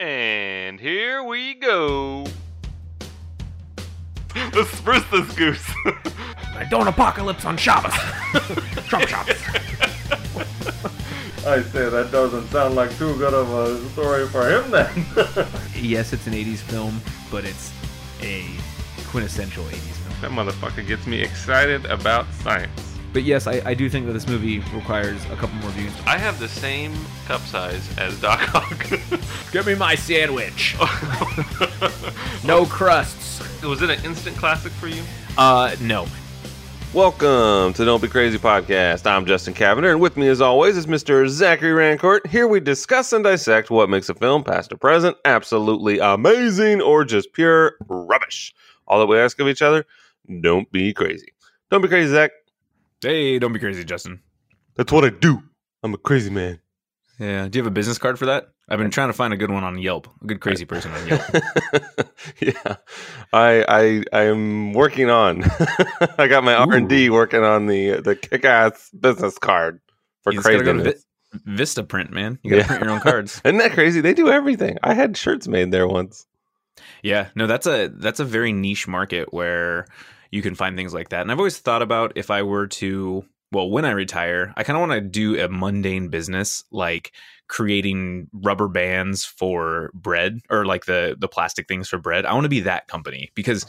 And here we go. Let's spruce this goose. I don't apocalypse on Shabbos. Trump Shabbos. I say that doesn't sound like too good of a story for him then. yes, it's an 80s film, but it's a quintessential 80s film. that motherfucker gets me excited about science. But yes, I, I do think that this movie requires a couple more views. I have the same cup size as Doc Ock. Give me my sandwich. no crusts. Was it an instant classic for you? Uh, no. Welcome to Don't Be Crazy Podcast. I'm Justin Cavender, and with me, as always, is Mr. Zachary Rancourt. Here we discuss and dissect what makes a film, past or present, absolutely amazing or just pure rubbish. All that we ask of each other, don't be crazy. Don't be crazy, Zach. Hey, don't be crazy, Justin. That's what I do. I'm a crazy man. Yeah. Do you have a business card for that? I've been trying to find a good one on Yelp. A good crazy person on Yelp. yeah, I I I am working on. I got my R and D working on the the kick ass business card for you craziness. go Vi- Vistaprint, man. You gotta Yeah. print your own cards. Isn't that crazy? They do everything. I had shirts made there once. Yeah, no, that's a that's a very niche market where you can find things like that. And I've always thought about if I were to, well, when I retire, I kind of want to do a mundane business like creating rubber bands for bread or like the the plastic things for bread. I want to be that company because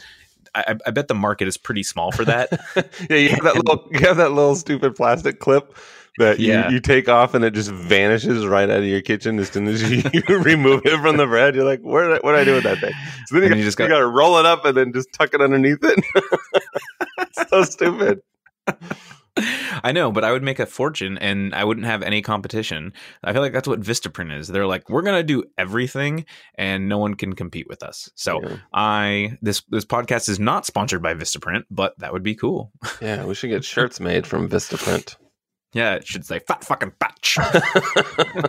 I, I bet the market is pretty small for that. yeah, you have that little you have that little stupid plastic clip that you, Yeah. you take off and it just vanishes right out of your kitchen as soon as you, remove it from the bread. You're like, where did I, what did I do with that thing? So then you, got, you just you got- to roll it up and then just tuck it underneath it. it's so stupid. I know, but I would make a fortune and I wouldn't have any competition. I feel like that's what Vistaprint is. They're like, we're gonna do everything and no one can compete with us. So Yeah. I this this podcast is not sponsored by Vistaprint, but that would be cool. Yeah, we should get shirts made from Vistaprint. Yeah, it should say fat fucking batch.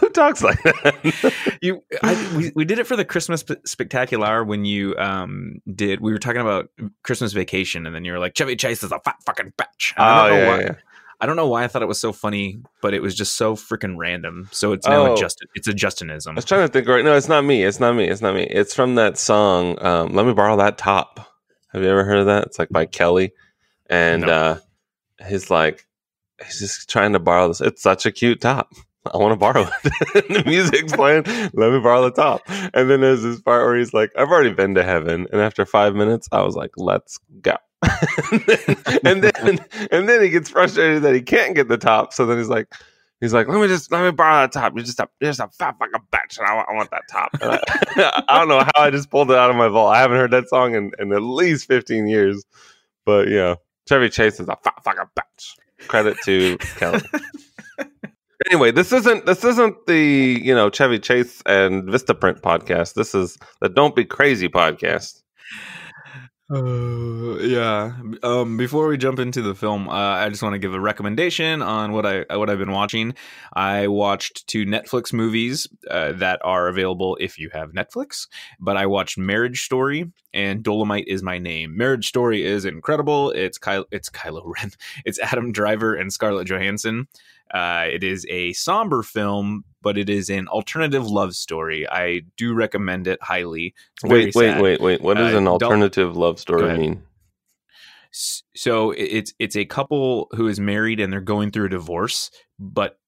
Who talks like that? you I, we, we did it for the Christmas spectacular when you um did we were talking about Christmas vacation and then you were like Chevy Chase is a fat fucking I oh don't know yeah, why. yeah. I don't know why I thought it was so funny, but it was just so freaking random. So it's now Oh. a Justin. It's a Justinism. I was trying to think right. No, it's not me. It's not me. It's not me. It's from that song. Um, Let me borrow that top. Have you ever heard of that? It's like by Kelly, and No. uh, he's like, he's just trying to borrow this. It's such a cute top. I want to borrow it. the music's playing. Let me borrow the top. And then there's this part where he's like, I've already been to heaven. And after five minutes, I was like, let's go. and then and then he gets frustrated that he can't get the top. So then he's like, he's like, let me just let me borrow that top. You're just a just a fat fucking bitch, and I want, I want that top. And I, I don't know how I just pulled it out of my vault. I haven't heard that song in, in at least 15 years. But yeah, Chevy Chase is a fat fucking bitch. Credit to Kelly. Anyway, this isn't this isn't the you know Chevy Chase and Vistaprint podcast. This is the Don't Be Crazy podcast. Uh, yeah. Um, before we jump into the film, uh, I just want to give a recommendation on what I what I've been watching. I watched two Netflix movies uh, that are available if you have Netflix. But I watched Marriage Story and Dolemite is my name. Marriage Story is incredible. It's Kyle, it's Kylo Ren. It's Adam Driver and Scarlett Johansson. Uh, it is a somber film, but it is an alternative love story. I do recommend it highly. Wait, wait, wait, wait. What does Uh, an alternative love story mean? So it's it's a couple who is married and they're going through a divorce but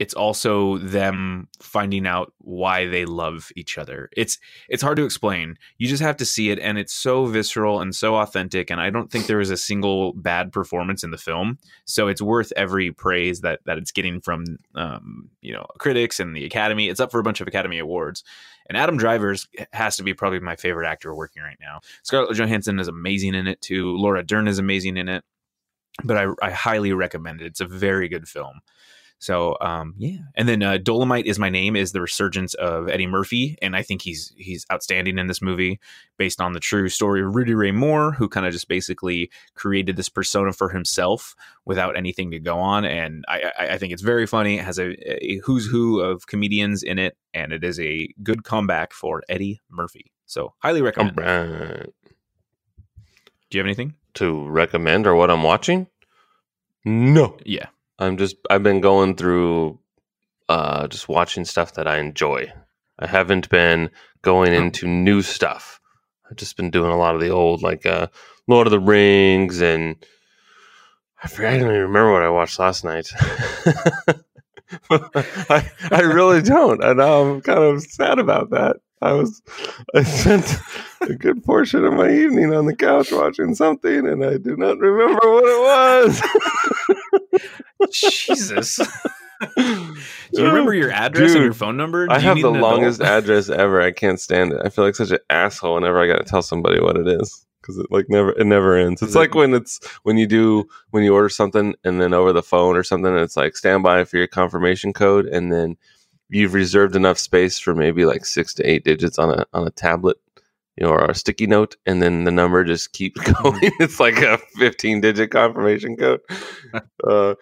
it's also them finding out why they love each other it's it's hard to explain you just have to see it and it's so visceral and so authentic and i don't think there is a single bad performance in the film so it's worth every praise that that it's getting from um you know critics and the academy it's up for a bunch of academy awards and adam drivers has to be probably my favorite actor working right now Scarlett Johansson is amazing in it too. Laura Dern is amazing in it. But I, I highly recommend it. It's a very good film. So um, yeah, and then uh, Dolemite is my name is the resurgence of Eddie Murphy, and I think he's he's outstanding in this movie, based on the true story of Rudy Ray Moore, who kind of just basically created this persona for himself without anything to go on, and I, I, I think it's very funny. It has a, a who's who of comedians in it, and it is a good comeback for Eddie Murphy. So highly recommend. right. Do you have anything? To recommend or what I'm watching? No. Yeah. I'm just I've been going through uh just watching stuff that I enjoy. I haven't been going into new stuff. I've just been doing a lot of the old, like uh, Lord of the Rings, and I, forget, I don't even remember what I watched last night. I, I really don't, and I'm kind of sad about that. I was I spent a good portion of my evening on the couch watching something, and I do not remember what it was. Jesus. Do you remember your address and your phone number? Do I have the adult? longest address ever. I can't stand it. I feel like such an asshole whenever I got to tell somebody what it is because it like never it never ends. It's like when it's when you do when you order something and then over the phone or something, and it's like stand by for your confirmation code, and then you've reserved enough space for maybe like six to eight digits on a on a tablet. You know, or a sticky note, and then the number just keeps going. it's like a 15 digit confirmation code. Uh,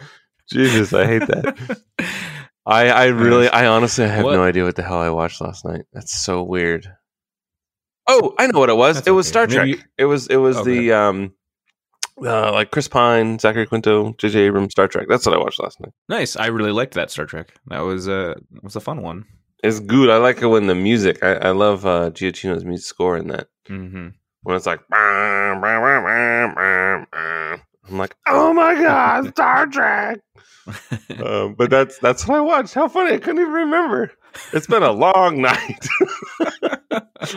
Jesus, I hate that. I, I really, I honestly have What? no idea what the hell I watched last night. That's so weird. Oh, I know what it was. That's it was okay. Star Trek. Maybe- It was, it was Okay. the um, uh, like Chris Pine, Zachary Quinto, J.J. Abrams, Star Trek. That's what I watched last night. Nice. I really liked that Star Trek. That was a was a fun one. It's good. I like it when the music. I, I love uh, Giacchino's music score in that. hmm When it's like, I'm like, oh my god, Star Trek. um, but that's that's what I watched. How funny! I couldn't even remember. It's been a long night.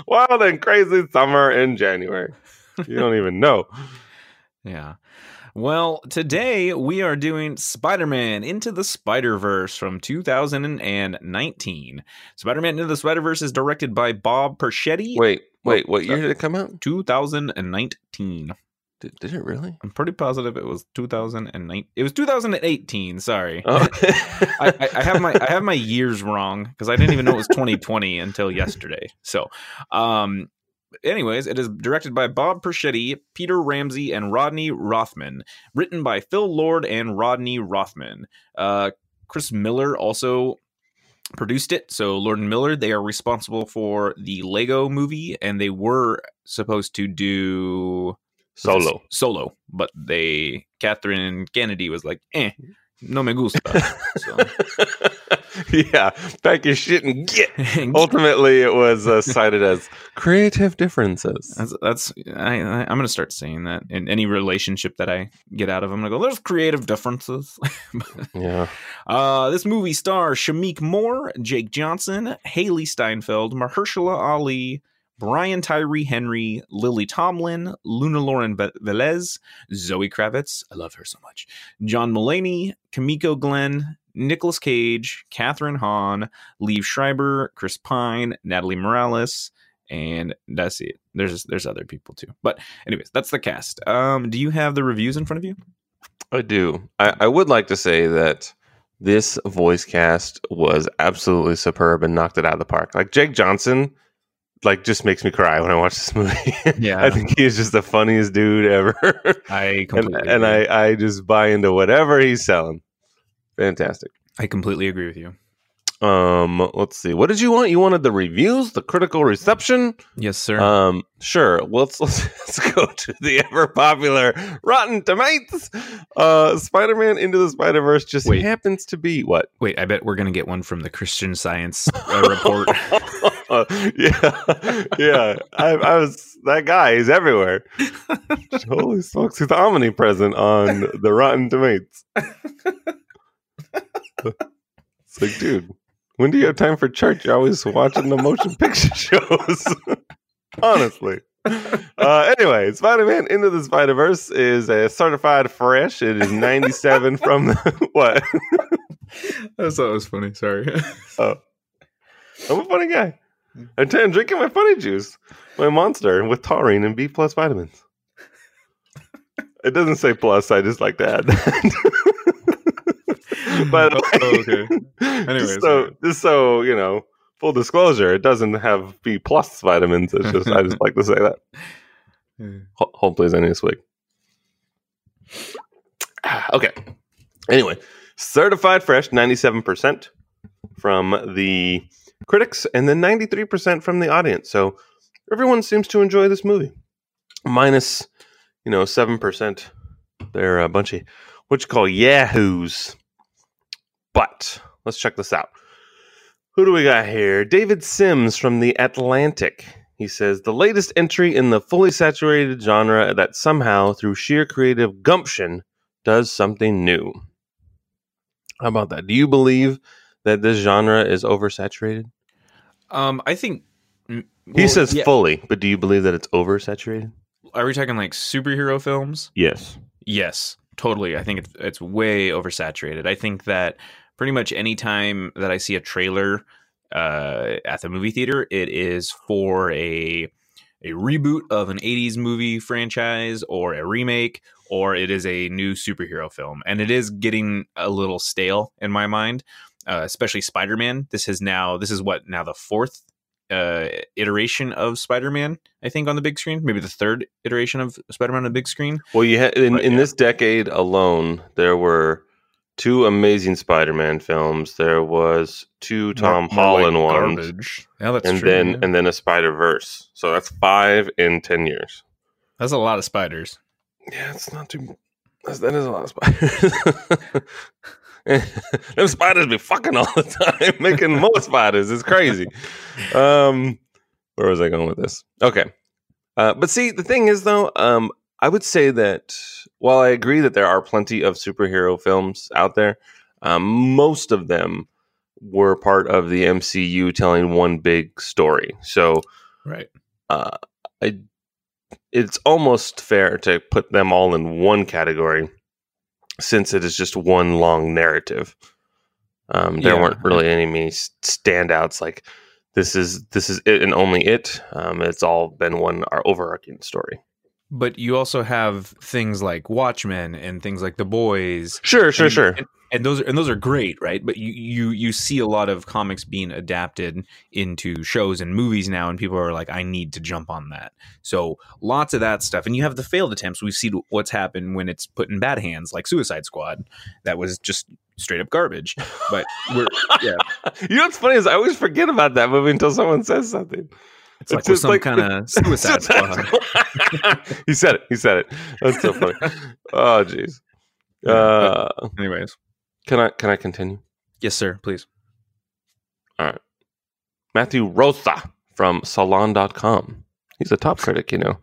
Wild and crazy summer in January. You don't even know. Yeah. Well, today we are doing Spider Man Into the Spider Verse from 2019. Spider Man Into the Spider Verse is directed by Bob Persichetti. Wait, wait. What year did it come out? 2019. Did, did it really? I'm pretty positive it was 2009. It was 2018. Sorry. Oh. I, I, I have my I have my years wrong because I didn't even know it was 2020 until yesterday. So, um, anyways, it is directed by Bob Persichetti, Peter Ramsey, and Rodney Rothman. Written by Phil Lord and Rodney Rothman. Uh, Chris Miller also produced it. So Lord and Miller, they are responsible for the Lego movie, and they were supposed to do Solo. solo, but they Catherine Kennedy was like, eh, no me gusta. So. yeah, pack your shit and get. Ultimately, it was uh, cited as creative differences. that's I, I I'm gonna start saying that in any relationship that I get out of. I'm gonna go. There's creative differences. Yeah. uh, this movie stars Shameik Moore, Jake Johnson, Hailee Steinfeld, Mahershala Ali. Brian Tyree Henry, Lily Tomlin, Luna Lauren Ve- Velez, Zoe Kravitz, I love her so much, John Mulaney, Kimiko Glenn, Nicolas Cage, Kathryn Hahn, Liev Schreiber, Chris Pine, Natalie Morales, and that's it. There's there's other people too. But anyways, that's the cast. Um, do you have the reviews in front of you? I do. I, I would like to say that this voice cast was absolutely superb and knocked it out of the park. Like Jake Johnson, like just makes me cry when I watch this movie. Yeah. I think he is just the funniest dude ever. I and completely and agree. I, I just buy into whatever he's selling. Fantastic. I completely agree with you. Um, let's see. What did you want? You wanted the reviews, the critical reception. Yes, sir. Um, sure. Well, let's let's, let's go to the ever popular Rotten Tomatoes. Uh, Spider-Man Into the Spider-Verse just Wait. happens to be what? Wait, I bet we're gonna get one from the Christian Science uh, report. yeah, yeah. I, I was that guy. He's everywhere. Holy smokes, he's omnipresent on the Rotten Tomatoes. It's like, dude, when do you have time for church? You're always watching the motion picture shows. Honestly. Uh, anyway, Spider Man Into the Spider Verse is a certified fresh. It is 97 from the. What? I thought it was funny. Sorry. Oh. I'm a funny guy. I'm t- I'm drinking my funny juice, my monster with taurine and B plus vitamins. It doesn't say plus. I just like to add that. but Oh, okay. Anyways, just so just so you know, full disclosure, it doesn't have B plus vitamins. It's just I just like to say that. Ho- Hold please, I need a. Okay. Anyway, certified fresh, ninety-seven percent from the critics, and then ninety-three percent from the audience. So everyone seems to enjoy this movie, minus you know seven percent. They're a uh, bunch of what you call yahoos. But let's check this out. Who do we got here? David Sims from The Atlantic. He says the latest entry in the fully saturated genre that somehow, through sheer creative gumption, does something new. How about that? Do you believe that this genre is oversaturated? Um, I think mm, He says yeah. fully, but do you believe that it's oversaturated? Are we talking like superhero films? Yes. Yes, totally. I think it's it's way oversaturated. I think that pretty much any time that I see a trailer uh, at the movie theater, it is for a a reboot of an 80s movie franchise or a remake or it is a new superhero film and it is getting a little stale in my mind uh, especially spider-man this is now this is what now the fourth uh, iteration of spider-man i think on the big screen maybe the third iteration of spider-man on the big screen Well, you ha- in, But, in yeah. this decade alone, there were two amazing Spider-Man films. There was two Tom More- more like Holland ones. Yeah, that's and true. then yeah. and then a Spider Verse. So that's five in ten years. that's a lot of spiders. Yeah, it's not too. That's, that is a lot of spiders. Them spiders be fucking all the time, making more spiders. It's crazy. Um, where was I going with this? Okay, uh, but see, the thing is, though, um, I would say that while I agree that there are plenty of superhero films out there, um, most of them were part of the MCU telling one big story. So Right. uh, I, it's almost fair to put them all in one category since it is just one long narrative. Um, there Yeah. weren't really any standouts like this is this is it and only it. Um, it's all been one our overarching story. But you also have things like Watchmen and things like The Boys. Sure, sure, and, sure. And, and those are and those are great, right? But you you you see a lot of comics being adapted into shows and movies now, and people are like, I need to jump on that. So lots of that stuff, and you have the failed attempts. We've seen what's happened when it's put in bad hands, like Suicide Squad. That was just straight up garbage. But we're yeah, you know what's funny is I always forget about that movie until someone says something. It's like It's with just some like- kind of Suicide Squad. he said it. He said it. That's so funny. Oh, jeez. Uh, Anyways, can I can I continue? yes, sir. Please. All right. Matthew Rozsa from Salon.com. He's a top critic, you know.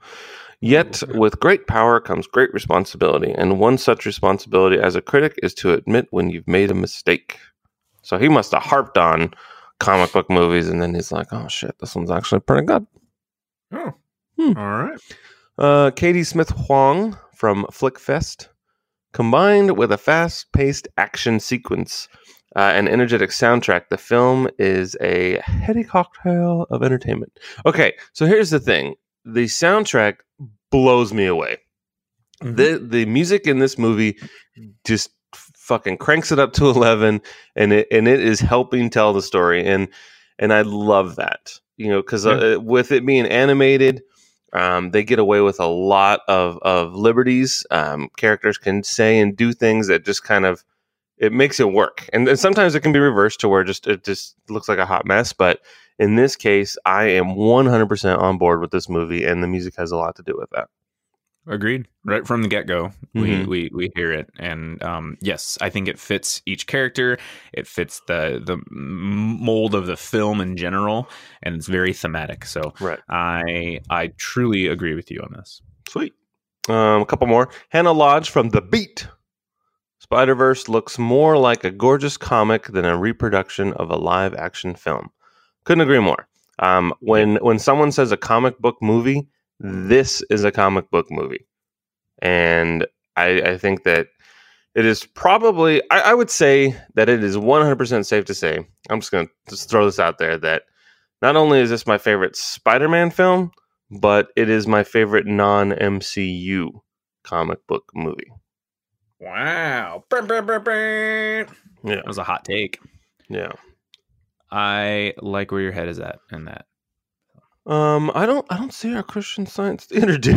Yet, with great power comes great responsibility, and one such responsibility as a critic is to admit when you've made a mistake. So he must have harped on comic book movies, and then he's like, "Oh shit, this one's actually pretty good." Oh, Hmm. all right. Uh, Katie Smith Wong from Flickfeast. Combined with a fast paced action sequence, uh, an energetic soundtrack, the film is a heady cocktail of entertainment. Okay, so here's the thing the soundtrack blows me away. The, the music in this movie just fucking cranks it up to 11 and it and it is helping tell the story and and I love that you know because uh, with it being animated um, they get away with a lot of of liberties um, characters can say and do things that just kind of it makes it work and, and sometimes it can be reversed to where just it just looks like a hot mess but in this case I am 100% on board with this movie and the music has a lot to do with that Agreed. Right from the get go, Mhm. we, we we hear it, and um, yes, I think it fits each character. It fits the the mold of the film in general, and it's very thematic. So right I I truly agree with you on this. Sweet. Um, a couple more. Hannah Lodge from The Beat. Spider Verse looks more like a gorgeous comic than a reproduction of a live action film. Couldn't agree more. Um, when when someone says a comic book movie, this is a comic book movie, and I, I think that it is probably. I, I would say that it is one hundred percent safe to say. I'm just gonna just throw this out there that not only is this my favorite Spider-Man film, but it is my favorite non MCU comic book movie. Wow, that Yeah, was a hot take. yeah. I like where your head is at in that. Um, I don't, I don't see our Christian Science Theater dude.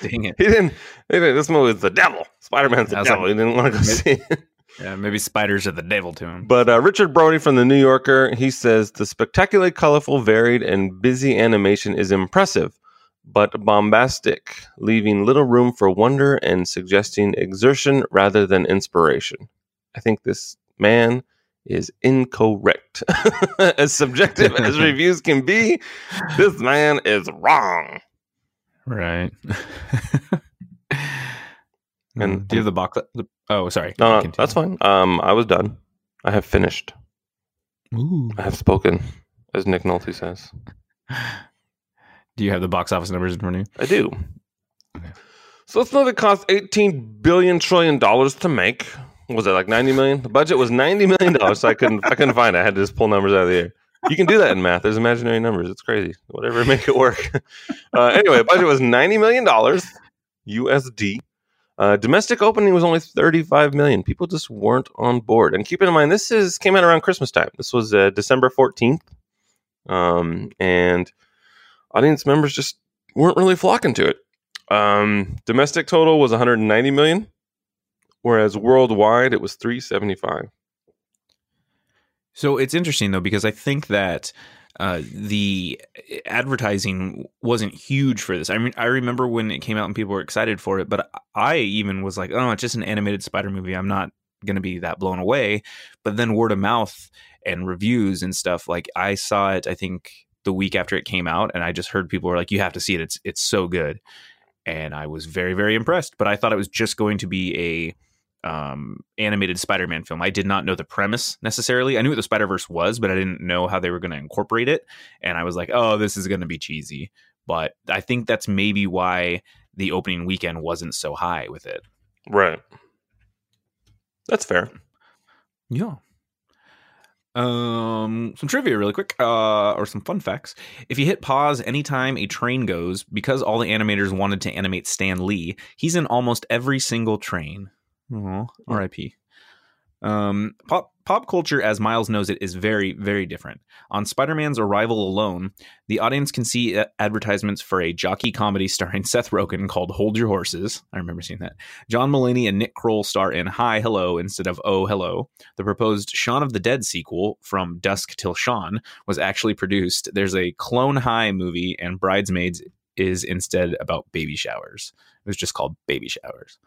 Dang it. he didn't. He didn't. This movie is the devil. Spider Man's the devil. like, he didn't want to go see it. Yeah, maybe spiders are the devil to him. But uh, Richard Brody from the New Yorker, he says the spectacularly colorful, varied, and busy animation is impressive, but bombastic, leaving little room for wonder and suggesting exertion rather than inspiration. I think this man is incorrect. as subjective as reviews can be, this man is wrong. Right. And- do you have the box? Oh, sorry. No, no, that's fine. Um, I was done. I have finished. Ooh. I have spoken, as Nick Nolte says. Do you have the box office numbers in front of you? I do. Okay. So let's know it cost eighteen billion trillion dollars to make. Was it like ninety million? The budget was ninety million dollars. So I couldn't I couldn't find it. I had to just pull numbers out of the air. You can do that in math. There's imaginary numbers. It's crazy. Whatever, make it work. Uh, anyway, budget was ninety million dollars USD. Uh, domestic opening was only thirty-five million. People just weren't on board. And keep in mind, this is came out around Christmas time. This was uh, December fourteenth, um, and audience members just weren't really flocking to it. Um, domestic total was 190 million, whereas worldwide it was 375. So it's interesting though because I think that uh, the advertising wasn't huge for this. I mean, I remember when it came out and people were excited for it, but I even was like, "Oh, it's just an animated spider movie. I'm not going to be that blown away." But then word of mouth and reviews and stuff, like I saw it. I think the week after it came out, and I just heard people were like, "You have to see it. It's it's so good," and I was very very impressed. But I thought it was just going to be a um, animated Spider-Man film. I did not know the premise necessarily. I knew what the Spider-Verse was, but I didn't know how they were going to incorporate it. And I was like, "Oh, this is going to be cheesy." But I think that's maybe why the opening weekend wasn't so high with it. Right. That's fair. Yeah. Um, some trivia really quick, uh, or some fun facts. If you hit pause anytime a train goes, because all the animators wanted to animate Stan Lee, he's in almost every single train. Oh, R.I.P. Um, pop pop culture, as Miles knows it, is very very different. On Spider-Man's arrival alone, the audience can see uh, advertisements for a jockey comedy starring Seth Rogen called "Hold Your Horses." I remember seeing that. John Mulaney and Nick Kroll star in "Hi Hello" instead of "Oh Hello." The proposed Shaun of the Dead sequel, From Dusk Till Shaun, was actually produced. There's a Clone High movie, and Bridesmaids is instead about baby showers. It was just called Baby Showers.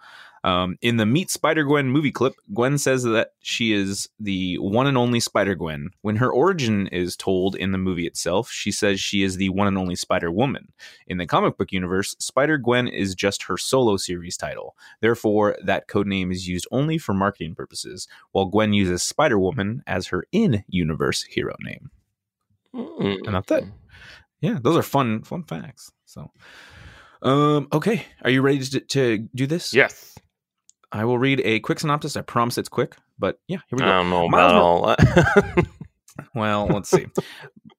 Um, in the Meet Spider Gwen movie clip, Gwen says that she is the one and only Spider Gwen. When her origin is told in the movie itself, she says she is the one and only Spider Woman. In the comic book universe, Spider Gwen is just her solo series title. Therefore, that codename is used only for marketing purposes, while Gwen uses Spider Woman as her in universe hero name. Mm. And that's it. Yeah, those are fun, fun facts. So, um, okay, are you ready to, to do this? Yes. I will read a quick synopsis. I promise it's quick, but yeah, here we I go. don't know Miles about all that. Well, let's see.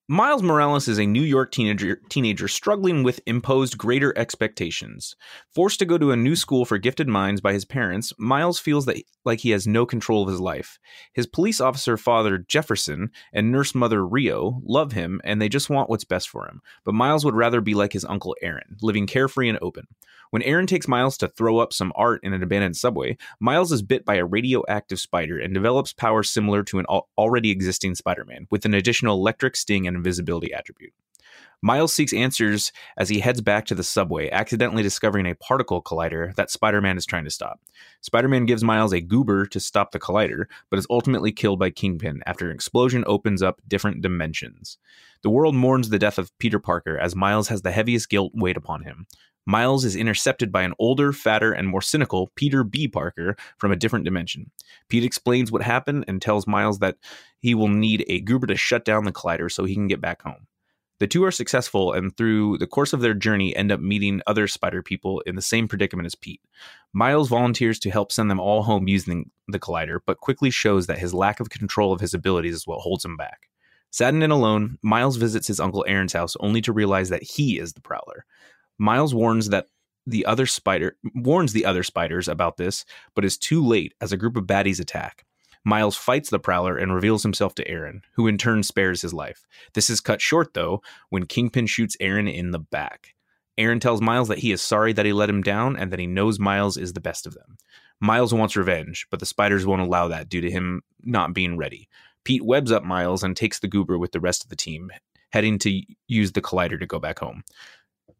Miles Morales is a New York teenager teenager struggling with imposed greater expectations. Forced to go to a new school for gifted minds by his parents, Miles feels that like he has no control of his life. His police officer father Jefferson and nurse mother Rio love him and they just want what's best for him. But Miles would rather be like his uncle Aaron, living carefree and open. When Aaron takes Miles to throw up some art in an abandoned subway, Miles is bit by a radioactive spider and develops powers similar to an al- already existing Spider Man, with an additional electric sting and invisibility attribute. Miles seeks answers as he heads back to the subway, accidentally discovering a particle collider that Spider Man is trying to stop. Spider Man gives Miles a goober to stop the collider, but is ultimately killed by Kingpin after an explosion opens up different dimensions. The world mourns the death of Peter Parker as Miles has the heaviest guilt weighed upon him. Miles is intercepted by an older, fatter, and more cynical Peter B. Parker from a different dimension. Pete explains what happened and tells Miles that he will need a goober to shut down the collider so he can get back home. The two are successful and through the course of their journey end up meeting other spider people in the same predicament as Pete. Miles volunteers to help send them all home using the collider, but quickly shows that his lack of control of his abilities is what holds him back. Saddened and alone, Miles visits his uncle Aaron's house only to realize that he is the prowler. Miles warns that the other spider warns the other spiders about this, but is too late as a group of baddies attack. Miles fights the prowler and reveals himself to Aaron, who in turn spares his life. This is cut short though when Kingpin shoots Aaron in the back. Aaron tells Miles that he is sorry that he let him down and that he knows Miles is the best of them. Miles wants revenge, but the spiders won't allow that due to him not being ready. Pete webs up Miles and takes the goober with the rest of the team, heading to use the collider to go back home.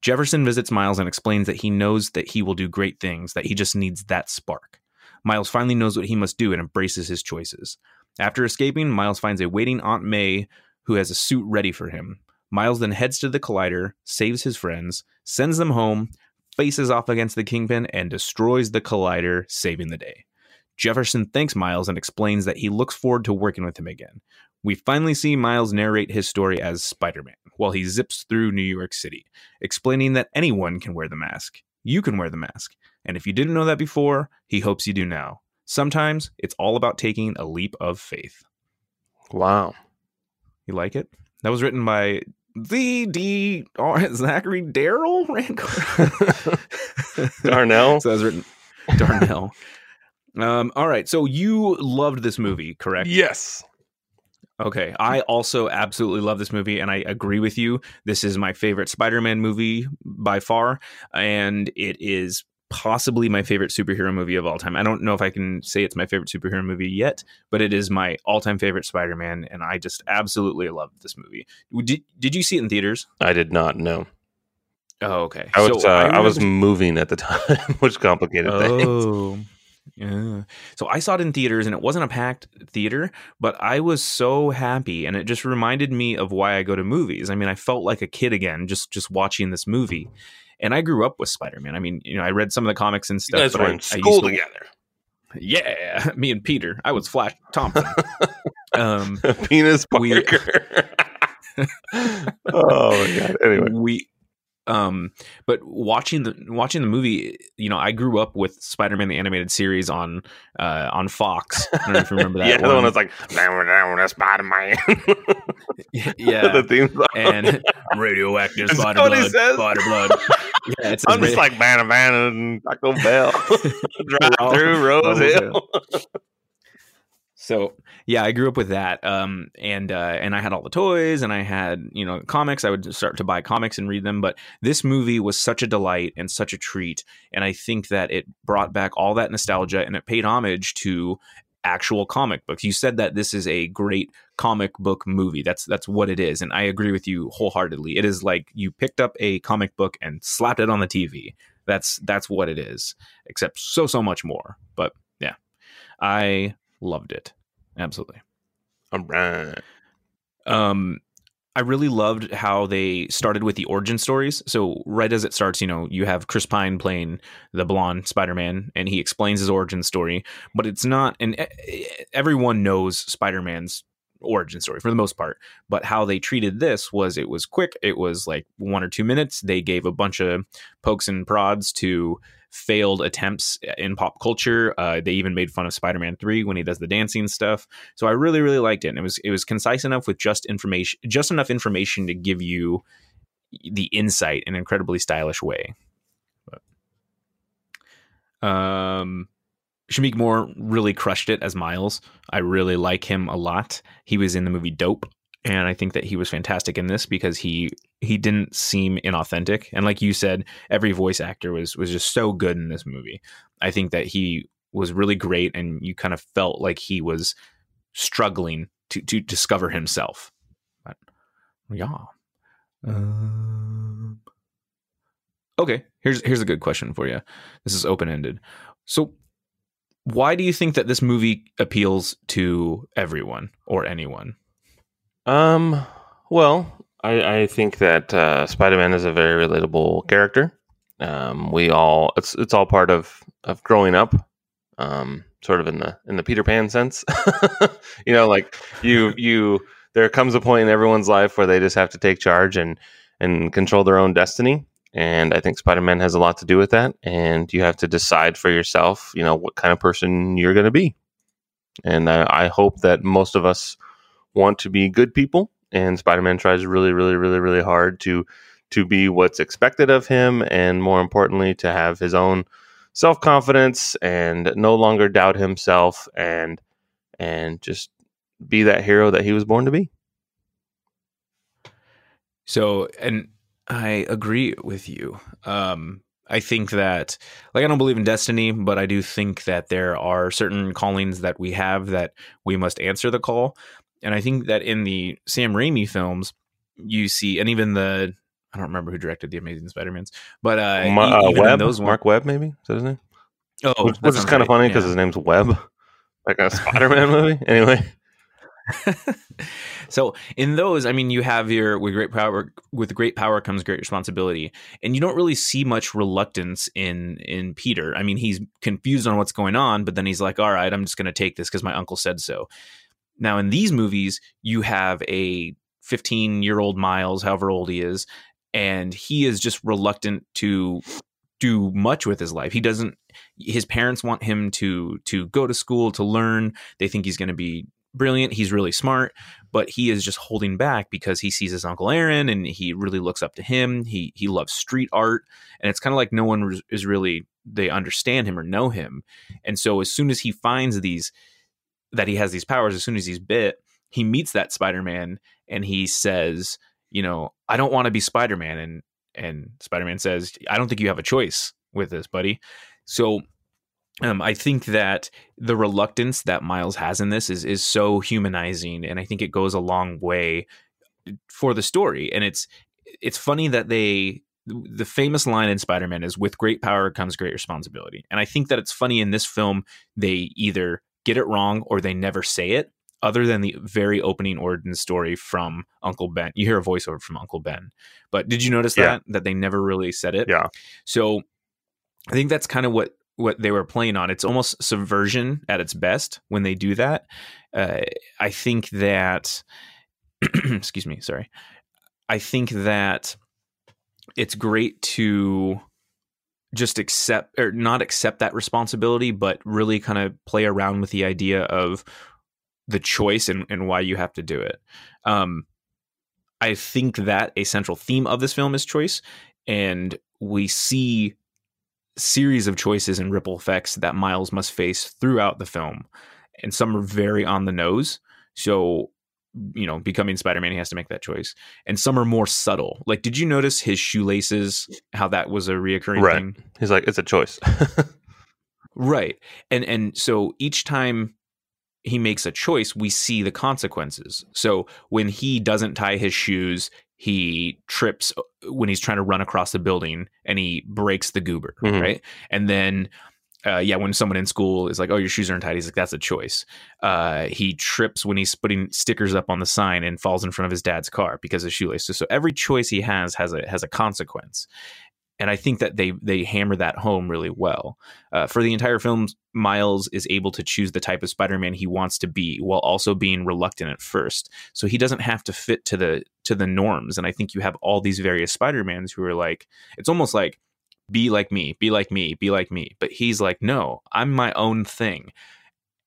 Jefferson visits Miles and explains that he knows that he will do great things, that he just needs that spark. Miles finally knows what he must do and embraces his choices. After escaping, Miles finds a waiting Aunt May who has a suit ready for him. Miles then heads to the collider, saves his friends, sends them home, faces off against the Kingpin, and destroys the collider, saving the day. Jefferson thanks Miles and explains that he looks forward to working with him again. We finally see Miles narrate his story as Spider Man while he zips through New York City, explaining that anyone can wear the mask. You can wear the mask. And if you didn't know that before, he hopes you do now. Sometimes it's all about taking a leap of faith. Wow. You like it? That was written by the D. R- Zachary Darrell Rancor. Darnell. so that was written Darnell. Um, all right. So you loved this movie, correct? yes. Okay. I also absolutely love this movie, and I agree with you. This is my favorite Spider Man movie by far, and it is possibly my favorite superhero movie of all time. I don't know if I can say it's my favorite superhero movie yet, but it is my all time favorite Spider Man, and I just absolutely love this movie. Did, did you see it in theaters? I did not know. Oh, okay. I was So uh, I, was moving at the time, which complicated things. Yeah. So I saw it in theaters and it wasn't a packed theater, but I was so happy and it just reminded me of why I go to movies. I mean, I felt like a kid again just just watching this movie. And I grew up with Spider-Man. I mean, you know, I read some of the comics and You stuff. guys but were I- in school to- together. Yeah, me and Peter. I was Flash Thompson. um Penis We- Parker. oh my god. Anyway. we um but watching the watching the movie you know i grew up with spider-man the animated series on uh on fox i don't know if you remember that yeah, the one one. that's like Spider Man. yeah the theme song. and radioactive Spider Blood. spider blood. Yeah, it's I'm just like Vanna Vanna and Taco Bell. Drive through Rose Hill. So yeah, I grew up with that, um, and uh, and I had all the toys, and I had you know comics. I would start to buy comics and read them. But this movie was such a delight and such a treat, and I think that it brought back all that nostalgia, and it paid homage to actual comic books. You said that this is a great comic book movie. That's that's what it is, and I agree with you wholeheartedly. It is like you picked up a comic book and slapped it on the TV. That's that's what it is, except so so much more. But yeah, I loved it absolutely. All right. Um, I really loved how they started with the origin stories. So right as it starts, you know, you have Chris Pine playing the blonde Spider-Man, and he explains his origin story. But it's not, and everyone knows Spider-Man's origin story for the most part. But how they treated this was it was quick. It was like one or two minutes. They gave a bunch of pokes and prods to failed attempts in pop culture. Uh, they even made fun of Spider-Man Three when he does the dancing stuff. So I really, really liked it. And it was it was concise enough with just information, just enough information to give you the insight in an incredibly stylish way. But, um, Shameik Moore really crushed it as Miles. I really like him a lot. He was in the movie Dope, and I think that he was fantastic in this because he he didn't seem inauthentic. And like you said, every voice actor was was just so good in this movie. I think that he was really great, and you kind of felt like he was struggling to to discover himself. But yeah. Um, okay, here's here's a good question for you. This is open ended. So, why do you think that this movie appeals to everyone or anyone? Um. Well, I, I think that uh, Spider-Man is a very relatable character. Um, we all it's it's all part of of growing up. Um, sort of in the in the Peter Pan sense. you know, like you you there comes a point in everyone's life where they just have to take charge and and control their own destiny. And I think Spider-Man has a lot to do with that. And you have to decide for yourself, you know, what kind of person you're going to be. And I, I hope that most of us want to be good people and spider-man tries really really really really hard to to be what's expected of him and more importantly to have his own self-confidence and no longer doubt himself and and just be that hero that he was born to be So, and I agree with you. Um, I think that, like, I don't believe in destiny, but I do think that there are certain callings that we have that we must answer the call. And I think that in the Sam Raimi films, you see, and even the, I don't remember who directed the Amazing Spider-Mans, but uh, Ma- uh, even in Webb? those mark webb maybe? Is that his name? Oh, which, which is kind of right, funny because yeah. his name's webb. Like a spider-man movie? Anyway. So in those, I mean, you have your with great power with great power comes great responsibility, and you don't really see much reluctance in in Peter. I mean, he's confused on what's going on, but then he's like, "All right, I'm just going to take this because my uncle said so." Now, in these movies, you have a 15 year old Miles, however old he is, and he is just reluctant to do much with his life. He doesn't his parents want him to to go to school to learn. They think he's going to be brilliant. He's really smart, but he is just holding back because he sees his uncle Aaron and he really looks up to him. He he loves street art, and it's kind of like no one is really they understand him or know him. And so as soon as he finds these that he has these powers, as soon as he's bit, he meets that Spider Man and he says, you know, I don't want to be Spider Man, and and Spider Man says, I don't think you have a choice with this, buddy. So um, I think that the reluctance that Miles has in this is is so humanizing, and I think it goes a long way for the story. And it's it's funny that they the famous line in Spider-Man is with great power comes great responsibility. And I think that it's funny in this film they either get it wrong or they never say it other than the very opening origin story from Uncle Ben. You hear a voiceover from Uncle Ben. But did you notice Yeah. that that they never really said it? Yeah. So I think that's kind of what what they were playing on. It's almost subversion at its best when they do that. Uh, I think that, excuse me, sorry. I think that it's great to just accept or not accept that responsibility, but really kind of play around with the idea of the choice and, and why you have to do it. Um, I think that a central theme of this film is choice, and we see series of choices and ripple effects that Miles must face throughout the film, and some are very on the nose. So, you know, becoming Spider-Man, he has to make that choice, and some are more subtle. Like, did you notice his shoelaces? How that was a reoccurring Right. thing, He's like, it's a choice. right? And and so each time he makes a choice, we see the consequences. So when he doesn't tie his shoes, he trips uh, when he's trying to run across the building and he breaks the goober, Mhm. right? And then, uh, yeah, when someone in school is like, "Oh, your shoes aren't tied," he's like, "That's a choice." Uh, he trips when he's putting stickers up on the sign and falls in front of his dad's car because of shoelaces. So every choice he has has a has a consequence. And I think that they they hammer that home really well. Uh, for the entire film, Miles is able to choose the type of Spider-Man he wants to be, while also being reluctant at first. So he doesn't have to fit to the to the norms. And I think you have all these various Spider-Mans who are like, it's almost like, be like me, be like me, be like me. But he's like, no, I'm my own thing.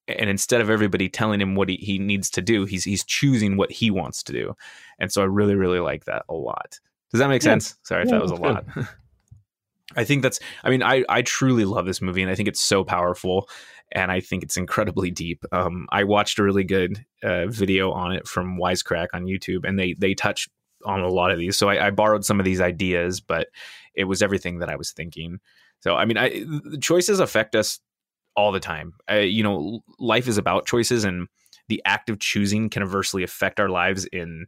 And instead of everybody telling him what he, he needs to do, he's he's choosing what he wants to do. And so I really, really like that a lot. Does that make Yeah. sense? Sorry if that was a lot. I think that's I mean, I I truly love this movie and I think it's so powerful and I think it's incredibly deep. Um I watched a really good uh, video on it from Wisecrack on YouTube and they they touch on a lot of these. So I, I borrowed some of these ideas, but it was everything that I was thinking. So I mean, I choices affect us all the time. Uh, you know, life is about choices and the act of choosing can adversely affect our lives in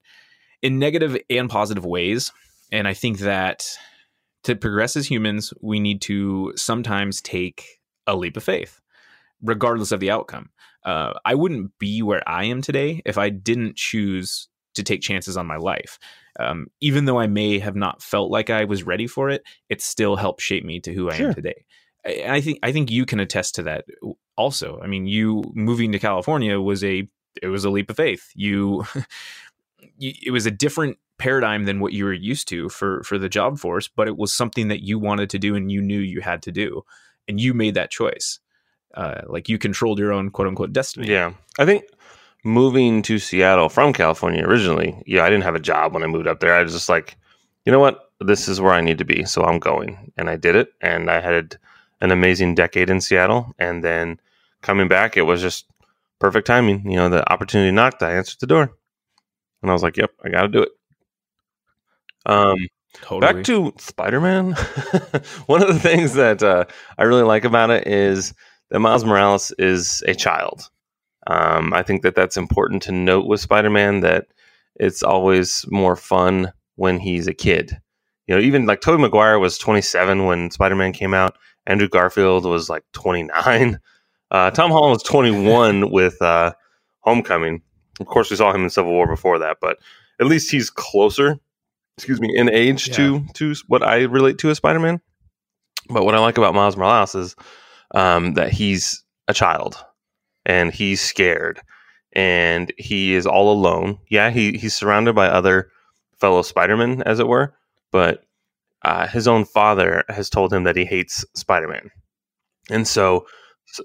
in negative and positive ways. And I think that to progress as humans, we need to sometimes take a leap of faith, regardless of the outcome. Uh, I wouldn't be where I am today if I didn't choose to take chances on my life. Um, even though I may have not felt like I was ready for it, it still helped shape me to who I Sure. am today. And I think I think you can attest to that also. I mean, you moving to California was a it was a leap of faith. You, you it was a different paradigm than what you were used to for for the job force, but it was something that you wanted to do and you knew you had to do, and you made that choice. Uh, like you controlled your own quote unquote destiny. Yeah. I think moving to Seattle from California originally, yeah, I didn't have a job when I moved up there. I was just like, you know what? This is where I need to be. So I'm going. And I did it. And I had an amazing decade in Seattle. And then coming back, it was just perfect timing. You know, the opportunity knocked. I answered the door. And I was like, yep, I got to do it. Um, totally. Back to Spider Man. One of the things that uh, I really like about it is that Miles Morales is a child. Um, I think that that's important to note with Spider Man that it's always more fun when he's a kid. You know, even like Tobey Maguire was 27 when Spider Man came out. Andrew Garfield was like 29. Uh, Tom Holland was 21 with uh, Homecoming. Of course, we saw him in Civil War before that, but at least he's closer. Excuse me, in age to to what I relate to as Spider Man. But what I like about Miles Morales is um, that he's a child and he's scared and he is all alone. Yeah, he he's surrounded by other fellow Spider-Men, as it were, but uh, his own father has told him that he hates Spider-Man, and so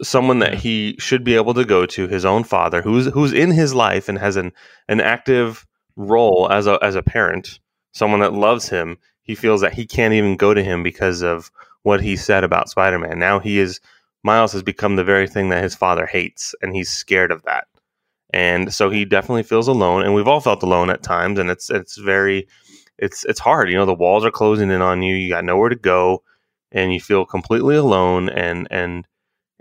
someone that he should be able to go to, his own father, who's who's in his life and has an an active role as a as a parent, someone that loves him. He feels that he can't even go to him because of what he said about Spider-Man. Now he is Miles has become the very thing that his father hates, and he's scared of that. And so he definitely feels alone, and we've all felt alone at times, and it's it's very it's it's hard. You know, the walls are closing in on you. You got nowhere to go, and you feel completely alone, and and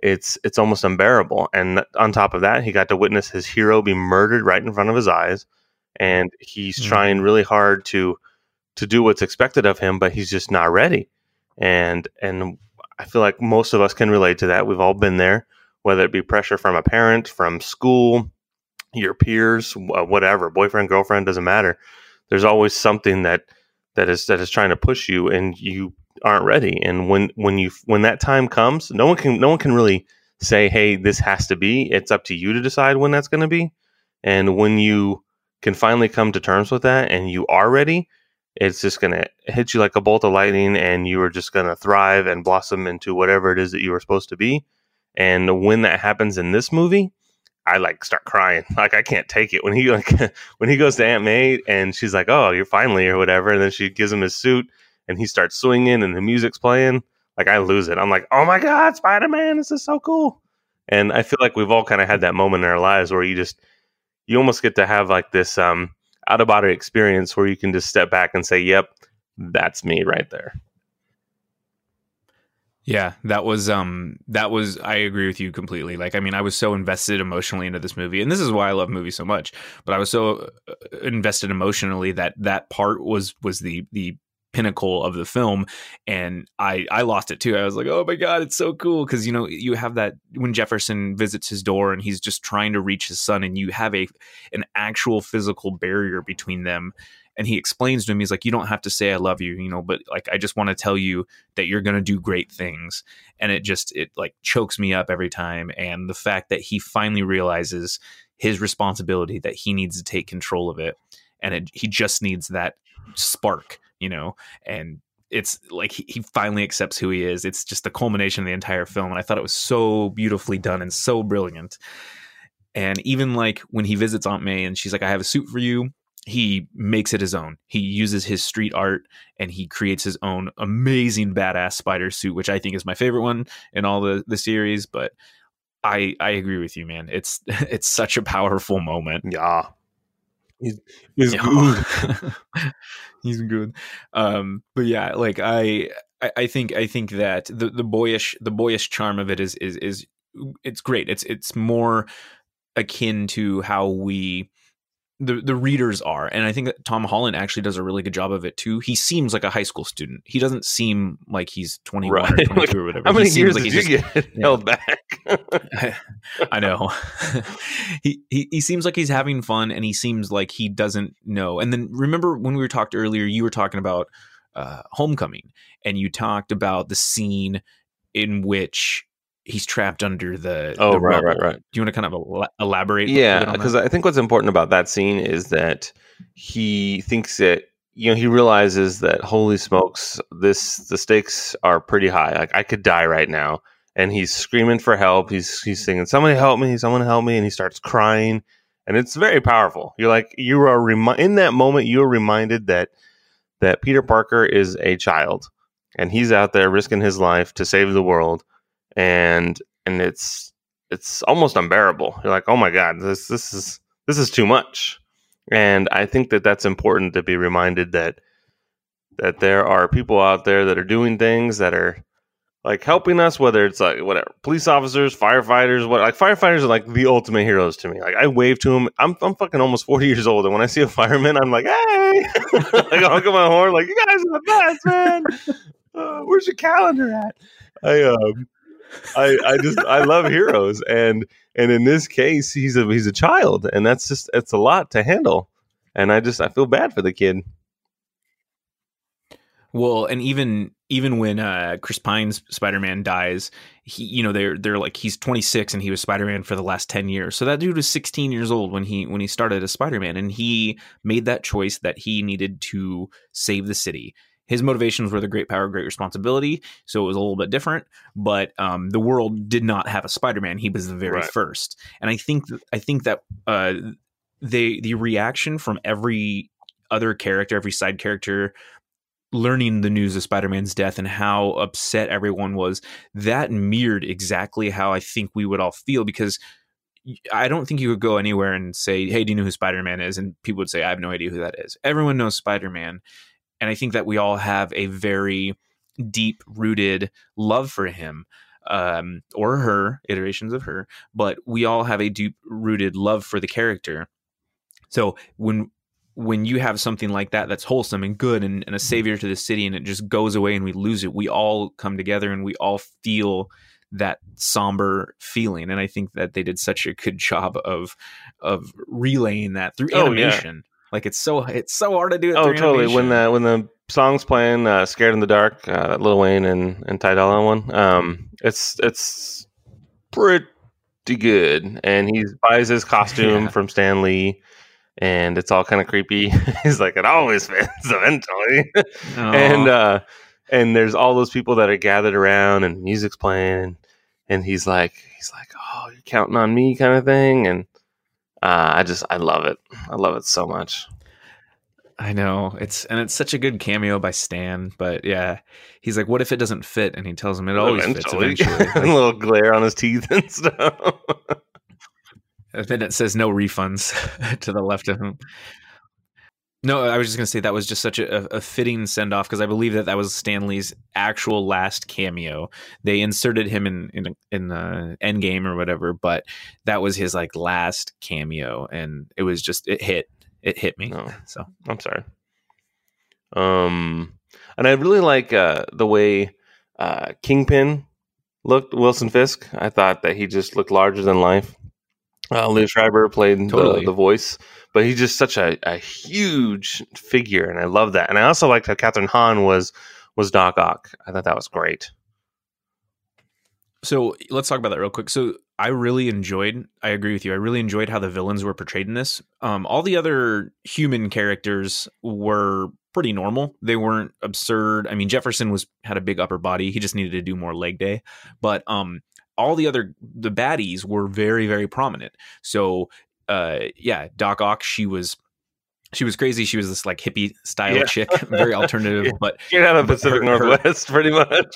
it's it's almost unbearable. And on top of that, he got to witness his hero be murdered right in front of his eyes, and he's Mhm. trying really hard to to do what's expected of him, but he's just not ready. And and I feel like most of us can relate to that. We've all been there, whether it be pressure from a parent, from school, your peers, uh, whatever, boyfriend, girlfriend, doesn't matter. There's always something that that is that is trying to push you, and you aren't ready. And when when you when that time comes, no one can no one can really say, "Hey, this has to be." It's up to you to decide when that's going to be. And when you can finally come to terms with that, and you are ready, it's just going to hit you like a bolt of lightning, and you are just going to thrive and blossom into whatever it is that you were supposed to be. And when that happens in this movie, I like start crying. Like I can't take it when he like when he goes to Aunt May and she's like, "Oh, you're finally" or whatever, and then she gives him his suit and he starts swinging and the music's playing. Like I lose it. I'm like, "Oh my god, Spider Man! This is so cool!" And I feel like we've all kind of had that moment in our lives where you just you almost get to have like this um, out of body experience where you can just step back and say, "Yep, that's me right there." Yeah, that was um that was I agree with you completely. Like I mean, I was so invested emotionally into this movie and this is why I love movies so much, but I was so uh, invested emotionally that that part was was the the pinnacle of the film and I I lost it too. I was like, "Oh my god, it's so cool" cuz you know, you have that when Jefferson visits his door and he's just trying to reach his son and you have a an actual physical barrier between them and he explains to him he's like you don't have to say i love you you know but like i just want to tell you that you're going to do great things and it just it like chokes me up every time and the fact that he finally realizes his responsibility that he needs to take control of it and it, he just needs that spark you know and it's like he, he finally accepts who he is it's just the culmination of the entire film and i thought it was so beautifully done and so brilliant and even like when he visits aunt may and she's like i have a suit for you he makes it his own. He uses his street art and he creates his own amazing badass spider suit, which I think is my favorite one in all the the series. But I I agree with you, man. It's it's such a powerful moment. Yeah, he's, he's good. He's good. Um, but yeah, like I, I I think I think that the the boyish the boyish charm of it is is is it's great. It's it's more akin to how we the the readers are and i think that tom holland actually does a really good job of it too he seems like a high school student he doesn't seem like he's 21 Right. or 22 or whatever How He many seems years like did he's you just- get yeah. held back? I know. he, he he seems like he's having fun, and he seems like he doesn't know. And then remember when we were talked earlier, you were talking about uh, Homecoming, and you talked about the scene in which he's trapped under the. Oh, the right, right, rubble. right. Do you want to kind of el- elaborate? Yeah, because? I think what's important about that scene is that he thinks that you know he realizes that holy smokes, this the stakes are pretty high. Like I could die right now, and he's screaming for help. He's he's singing, "Somebody help me! Someone help me!" And he starts crying, and it's very powerful. You're like you are remi- in that moment. You are reminded that that Peter Parker is a child, and he's out there risking his life to save the world, and and it's it's almost unbearable. You're like, oh my god, this this is this is too much. And I think that that's important to be reminded that that there are people out there that are doing things that are like helping us, whether it's like whatever police officers, firefighters, what like firefighters are like the ultimate heroes to me. Like I wave to them. I'm I'm fucking almost forty years old, and when I see a fireman, I'm like, hey, like I honk my horn, like you guys are the best, man. Uh, where's your calendar at? I um I, I just I love heroes and and in this case he's a he's a child and that's just it's a lot to handle and I just I feel bad for the kid. Well, and even even when uh, Chris Pine's Spider Man dies, he you know they're they're like he's 26 and he was Spider Man for the last 10 years. So that dude was 16 years old when he when he started as Spider Man, and he made that choice that he needed to save the city. His motivations were the great power, great responsibility. So it was a little bit different, but um, the world did not have a Spider Man. He was the very Right. first, and I think I think that uh, they the reaction from every other character, every side character learning the news of Spider-Man's death and how upset everyone was, that mirrored exactly how I think we would all feel because I don't think you could go anywhere and say, "Hey, do you know who Spider-Man is?" and people would say, "I have no idea who that is." Everyone knows Spider-Man, and I think that we all have a very deep-rooted love for him um, or her, iterations of her, but we all have a deep-rooted love for the character. So when when you have something like that that's wholesome and good and, and a savior to the city and it just goes away and we lose it, we all come together and we all feel that somber feeling. And I think that they did such a good job of of relaying that through Oh, yeah. Animation. Like it's so it's so hard to do it. Oh, totally. When the when the song's playing, uh, "Scared in the Dark," uh, Lil Wayne and and Ty Dolla one, um, it's it's pretty good. And he buys his costume Yeah. from Stan Lee, and it's all kind of creepy. He's like, "It always fits eventually." and uh and there's all those people that are gathered around and music's playing and he's like he's like oh you're counting on me kind of thing and uh, i just i love it i love it so much I know it's and it's such a good cameo by Stan, but yeah, he's like, "What if it doesn't fit?" And he tells him it always fits eventually. a little glare on his teeth and stuff And then it says no refunds to the left of him. No, I was just going to say that was just such a, a fitting send off because I believe that that was Stan Lee's actual last cameo. They inserted him in in in the Endgame or whatever, but that was his like last cameo, and it was just it hit it hit me. No. So i'm sorry um and i really like uh the way uh kingpin looked wilson fisk i thought that he just looked larger than life uh, Liev Schreiber played Totally. the, the voice, but he's just such a, a huge figure, and I love that. And I also liked how Kathryn Hahn was was Doc Ock. I thought that was great. So let's talk about that real quick. So I really enjoyed. I agree with you. I really enjoyed how the villains were portrayed in this. Um, all the other human characters were pretty normal. They weren't absurd. I mean, Jefferson was had a big upper body. He just needed to do more leg day. But um, all the other the baddies were very very prominent. So uh, yeah, Doc Ock. She was. She was crazy. She was this like hippie style Yeah. chick, very alternative, Yeah. but Get out of Pacific her- her- Northwest, pretty much.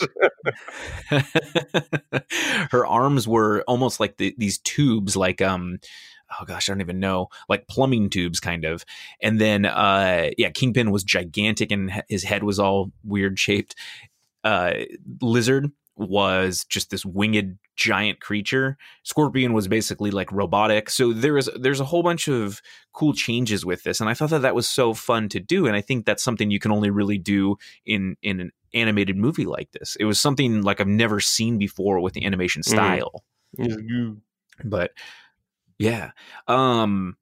her arms were almost like the, these tubes like um oh gosh i don't even know like plumbing tubes kind of and then uh yeah kingpin was gigantic and his head was all weird shaped uh lizard was just this winged giant creature. Scorpion was basically like robotic. So there is there's a whole bunch of cool changes with this and i thought that that was so fun to do and i think that's something you can only really do in in an animated movie like this. It was something like i've never seen before with the animation Mhm. style. But yeah. Um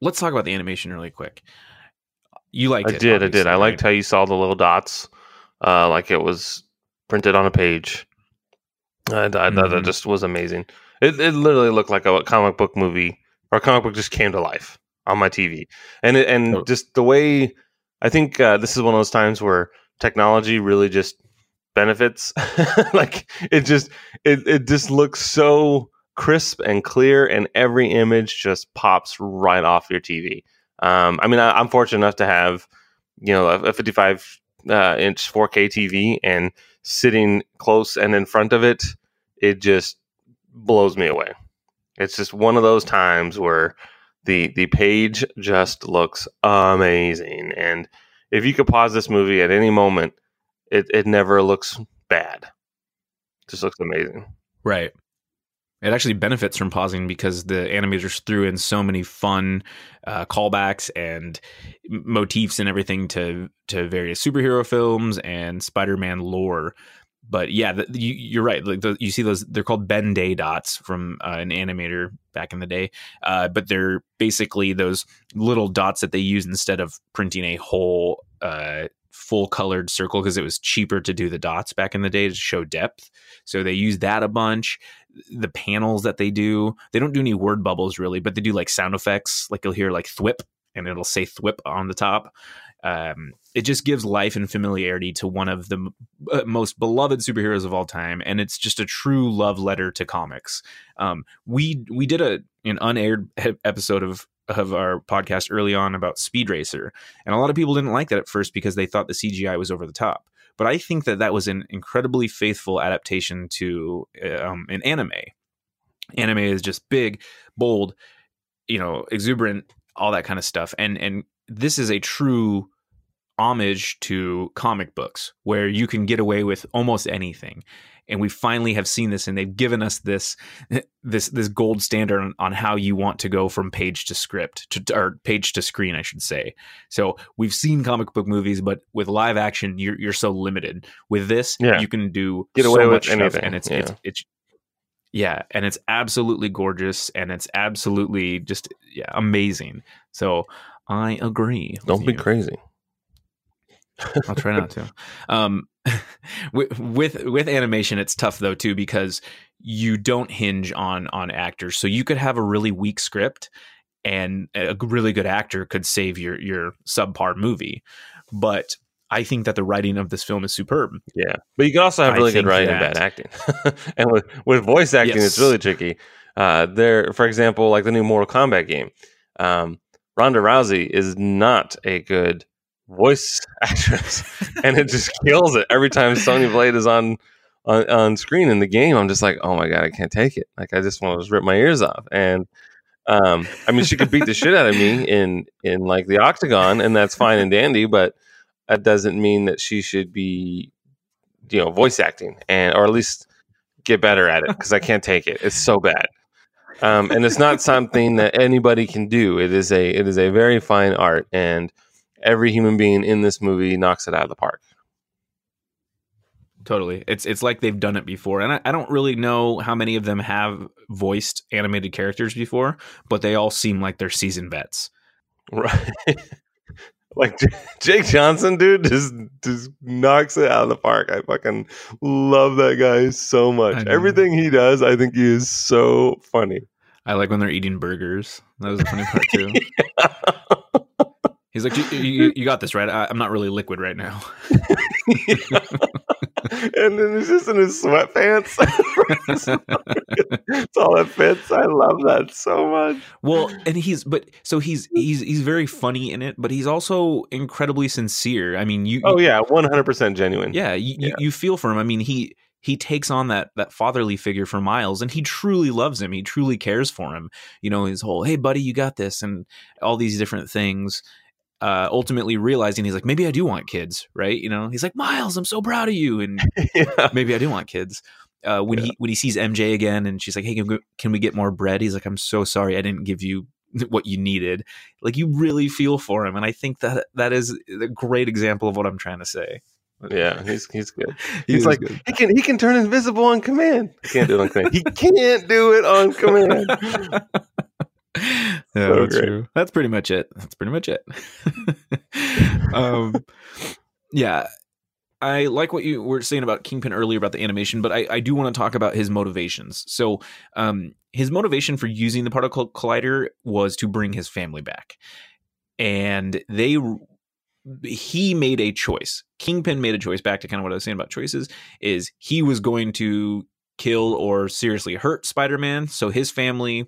let's talk about the animation really quick. You liked I it did, I did. obviously, I liked how you saw the little dots, uh, like it was printed on a page. I, I thought that just was amazing. It, it literally looked like a comic book movie, or a comic book just came to life on my TV, and it, and Oh. just the way I think uh, this is one of those times where technology really just benefits. like it just it it just looks so crisp and clear, and every image just pops right off your TV. Um, I mean, I, I'm fortunate enough to have, you know, a, a 55 uh, inch 4K TV, and sitting close and in front of it, it just blows me away. It's just one of those times where the the page just looks amazing, and if you could pause this movie at any moment, it it never looks bad. just looks amazing. Right. It actually benefits from pausing because the animators threw in so many fun uh, callbacks and motifs and everything to to various superhero films and Spider-Man lore but yeah, the, you, you're right. Like the, you see those, they're called Ben Day dots from uh, an animator back in the day. Uh, but they're basically those little dots that they use instead of printing a whole uh, full colored circle because it was cheaper to do the dots back in the day to show depth. So they use that a bunch. The panels that they do, they don't do any word bubbles really, but they do like sound effects. Like you'll hear like thwip and it'll say thwip on the top. Um, it just gives life and familiarity to one of the m- uh, most beloved superheroes of all time, and it's just a true love letter to comics. Um, we we did a an unaired episode of of our podcast early on about Speed Racer, and a lot of people didn't like that at first because they thought the CGI was over the top. But I think that that was an incredibly faithful adaptation to um, an anime. Anime is just big, bold, you know, exuberant, all that kind of stuff, and and this is a true homage to comic books where you can get away with almost anything and we finally have seen this and they've given us this this this gold standard on, on how you want to go from page to script to or page to screen I should say. So we've seen comic book movies but with live action you're you're so limited. With this Yeah. you can do Get so away with much stuff anything, and it's yeah. it's it's yeah, and it's absolutely gorgeous and it's absolutely just yeah, amazing. So I agree. Don't be you. crazy. I'll try not to. Um, with with with animation, it's tough though too because you don't hinge on on actors. So you could have a really weak script, and a really good actor could save your your subpar movie. But I think that the writing of this film is superb. Yeah, but you can also have really good writing and bad acting, and with with voice acting, Yes. it's really tricky. Uh, there, for example, like the new Mortal Kombat game, um, Ronda Rousey is not a good voice actress, and it just kills it every time Sonya Blade is on, on on screen in the game. I'm just like, oh my god, I can't take it. Like I just want to just rip my ears off. And um, I mean, she could beat the shit out of me in in like the octagon, and that's fine and dandy, but that doesn't mean that she should be you know voice acting and or at least get better at it because i can't take it it's so bad um, and it's not something that anybody can do it is a it is a very fine art and every human being in this movie knocks it out of the park. Totally, it's it's like they've done it before, and I, I don't really know how many of them have voiced animated characters before, but they all seem like they're seasoned vets. right. Like jake johnson dude just just knocks it out of the park. I fucking love that guy so much. Everything he does i think he is so funny. I like when they're eating burgers. That was a funny part too. He's like, you, you, you got this right. I, I'm not really liquid right now. and then he's just in his sweatpants. It's all that fits. I love that so much. well, and he's but so he's he's he's very funny in it, but he's also incredibly sincere. I mean, you Oh yeah, one hundred percent genuine. yeah, you, Yeah. You, you feel for him. I mean, he he takes on that that fatherly figure for Miles, and he truly loves him. He truly cares for him. You know, his whole "Hey, buddy, you got this," and all these different things. Uh, ultimately realizing he's like, maybe I do want kids, right? You know, he's like, Miles, I'm so proud of you, and yeah. maybe I do want kids. Uh, when he when he sees MJ again, and she's like, "Hey, can we, can we get more bread?" He's like, "I'm so sorry, I didn't give you what you needed." Like you really feel for him, and I think that that is a great example of what I'm trying to say. Yeah, he's he's good. He He's like good. he can he can turn invisible on command. He can't do it on command. He can't do it on command. Yeah, So that's great. true. That's pretty much it. That's pretty much it. um, yeah, I like what you were saying about Kingpin earlier about the animation, but I, I do want to talk about his motivations. So, um, his motivation for using the particle collider was to bring his family back, and they he made a choice. Kingpin made a choice. Back to kind of what I was saying about choices is he was going to kill or seriously hurt Spider-Man, so his family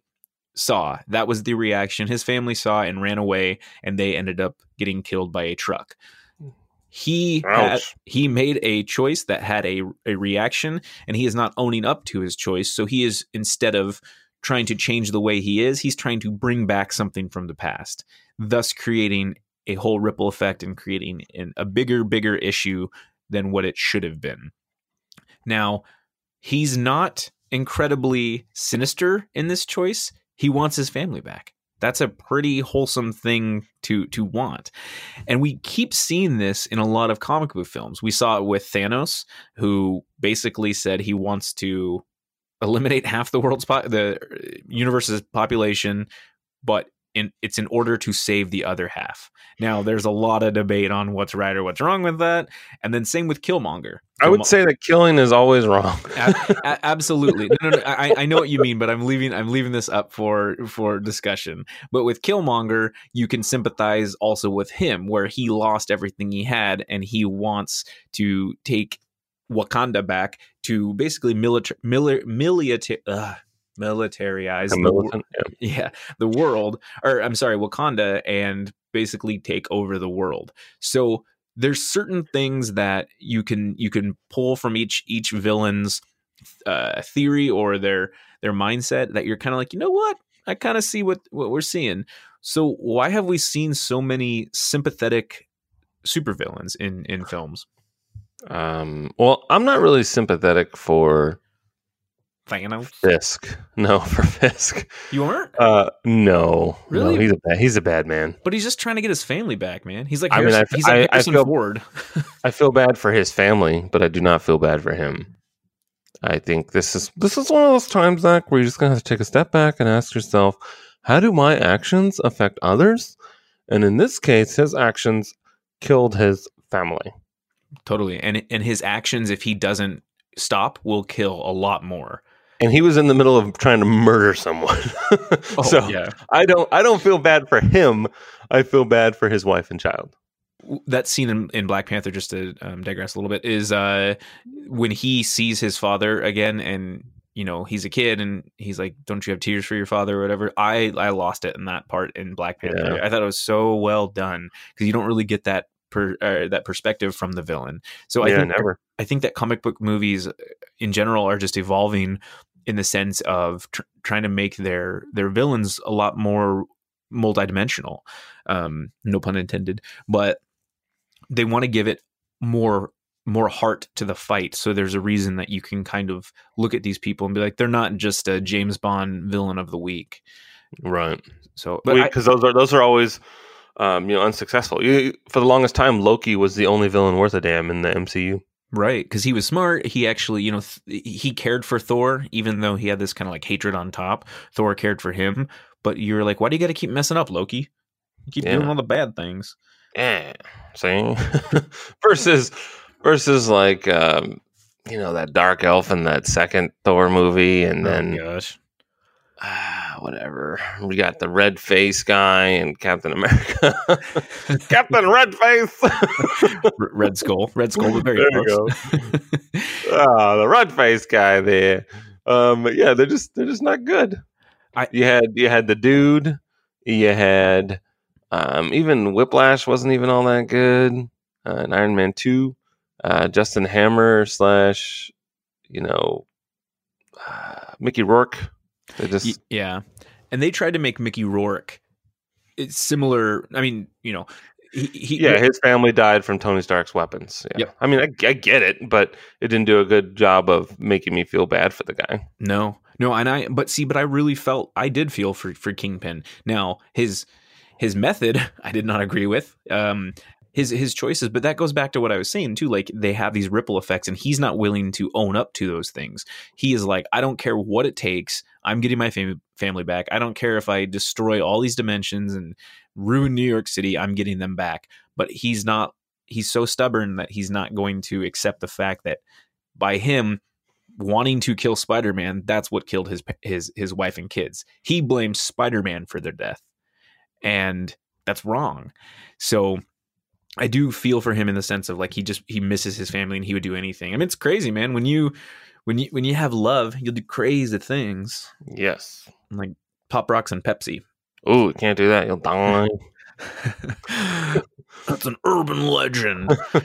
saw. That was the reaction. His family saw and ran away and they ended up getting killed by a truck. Hmm. He had, he made a choice that had a, a reaction and he is not owning up to his choice. So he is instead of trying to change the way he is he's trying to bring back something from the past thus creating a whole ripple effect and creating an, a bigger bigger issue than what it should have been. Now he's not incredibly sinister in this choice he wants his family back That's a pretty wholesome thing to to want. And we keep seeing this in a lot of comic book films. We saw it with Thanos, who basically said he wants to eliminate half the world's po- the uh, universe's population, but in, it's in order to save the other half. Now, there's a lot of debate on what's right or what's wrong with that, and then same with Killmonger. I would say that killing is always wrong. a- a- absolutely. No, no, no, I, I know what you mean, but I'm leaving. I'm leaving this up for for discussion. But with Killmonger, you can sympathize also with him, where he lost everything he had, and he wants to take Wakanda back to basically military, military, uh, militarize the yeah. the world or i'm sorry wakanda and basically take over the world. So there's certain things that you can you can pull from each each villain's uh, theory or their their mindset that you're kind of like you know what? I kind of see what what we're seeing. So why have we seen so many sympathetic supervillains in in films? Um, well, I'm not really sympathetic for Thanos? Fisk. No, for Fisk. you aren't Uh, no, Really? no, he's a bad, he's a bad man. but he's just trying to get his family back man he's like I mean, I- he's like I- I feel- Ford I feel bad for his family, but I do not feel bad for him. I think this is this is one of those times, Zach, where you're just gonna have to take a step back and ask yourself, how do my actions affect others? And in this case, his actions killed his family. Totally. And and his actions, if he doesn't stop, will kill a lot more. And he was in the middle of trying to murder someone. so Oh, yeah. I don't I don't feel bad for him. I feel bad for his wife and child. That scene in, in Black Panther, just to um, digress a little bit, is uh, when he sees his father again, and you know he's a kid, and he's like, "Don't you have tears for your father or whatever?" I I lost it in that part in Black Panther. Yeah. I thought it was so well done because you don't really get that per, uh, that perspective from the villain. So I think never. I think that comic book movies uh, in general are just evolving in the sense of tr- trying to make their their villains a lot more multidimensional. Um, no pun intended, but they want to give it more more heart to the fight. So there's a reason that you can kind of look at these people and be like, they're not just a James Bond villain of the week. Right. So, Because those are those are always um, you know unsuccessful. You, for the longest time, Loki was the only villain worth a damn in the MCU. Right, because he was smart. He actually, you know, th- he cared for Thor, even though he had this kind of like hatred on top. Thor cared for him, but you're like, why do you got to keep messing up, Loki? You keep Yeah. doing all the bad things. Yeah. See, versus versus like um, you know that dark elf in that second Thor movie, and then oh gosh, ah, whatever. We got the red face guy and Captain America. Captain Red Face. Red Skull, Red Skull, was very There you close. Ah, the red face guy there. Um, yeah, they're just they're just not good. I- you had you had the dude. You had um, even Whiplash wasn't even all that good. Uh, in Iron Man two, uh, Justin Hammer slash you know uh, Mickey Rourke. They just Y- yeah, and they tried to make Mickey Rourke. It's similar. I mean, you know, he, he yeah, his family died from Tony Stark's weapons. Yeah. Yep. I mean, I, I get it, but it didn't do a good job of making me feel bad for the guy. No, no, and I but see, but I really felt I did feel for for Kingpin. Now his his method I did not agree with. Um, his his choices, but that goes back to what I was saying too. Like they have these ripple effects, and he's not willing to own up to those things. He is like, I don't care what it takes. I'm getting my fam- family back. I don't care if I destroy all these dimensions and ruin New York City. I'm getting them back. But he's not. He's so stubborn that he's not going to accept the fact that by him wanting to kill Spider-Man, that's what killed his his his wife and kids. He blames Spider-Man for their death. And that's wrong. So I do feel for him in the sense of like he just he misses his family and he would do anything. I mean it's crazy, man. When you when you when you have love, you'll do crazy things. Yes. Like Pop Rocks and Pepsi. Oh, you can't do that. You'll die. that's an urban legend.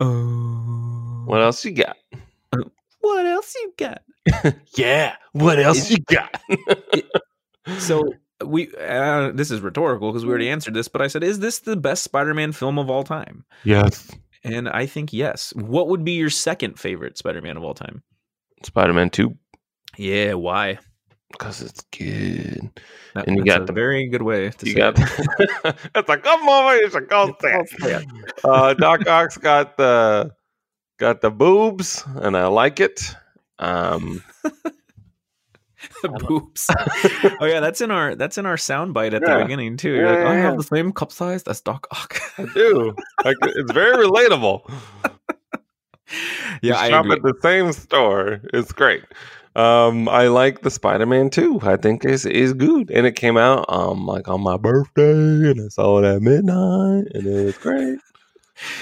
Oh. Uh, what else you got? What else you got? Yeah. What else you got? So we uh, this is rhetorical because we already answered this, but I said, is this the best Spider-Man film of all time? yes. And I think yes. What would be your second favorite Spider-Man of all time? Spider Man 2. Yeah, why? because it's good. That- And you that's got a the- very good way to You say got it. it's a good movie. It's a good thing. Uh, Doc Ock's got the got the boobs, and I like it. Um, boobs. oh yeah, that's in our that's in our soundbite at Yeah. the beginning too. You're Yeah, like, oh, yeah, I have the same cup size. That's Doc Ock. I do. Like, it's very relatable. yeah, You I shop agree. at the same store. It's great. Um, I like the Spider Man too. I think is is good, and it came out um like on my birthday, and I saw it at midnight, and it was great.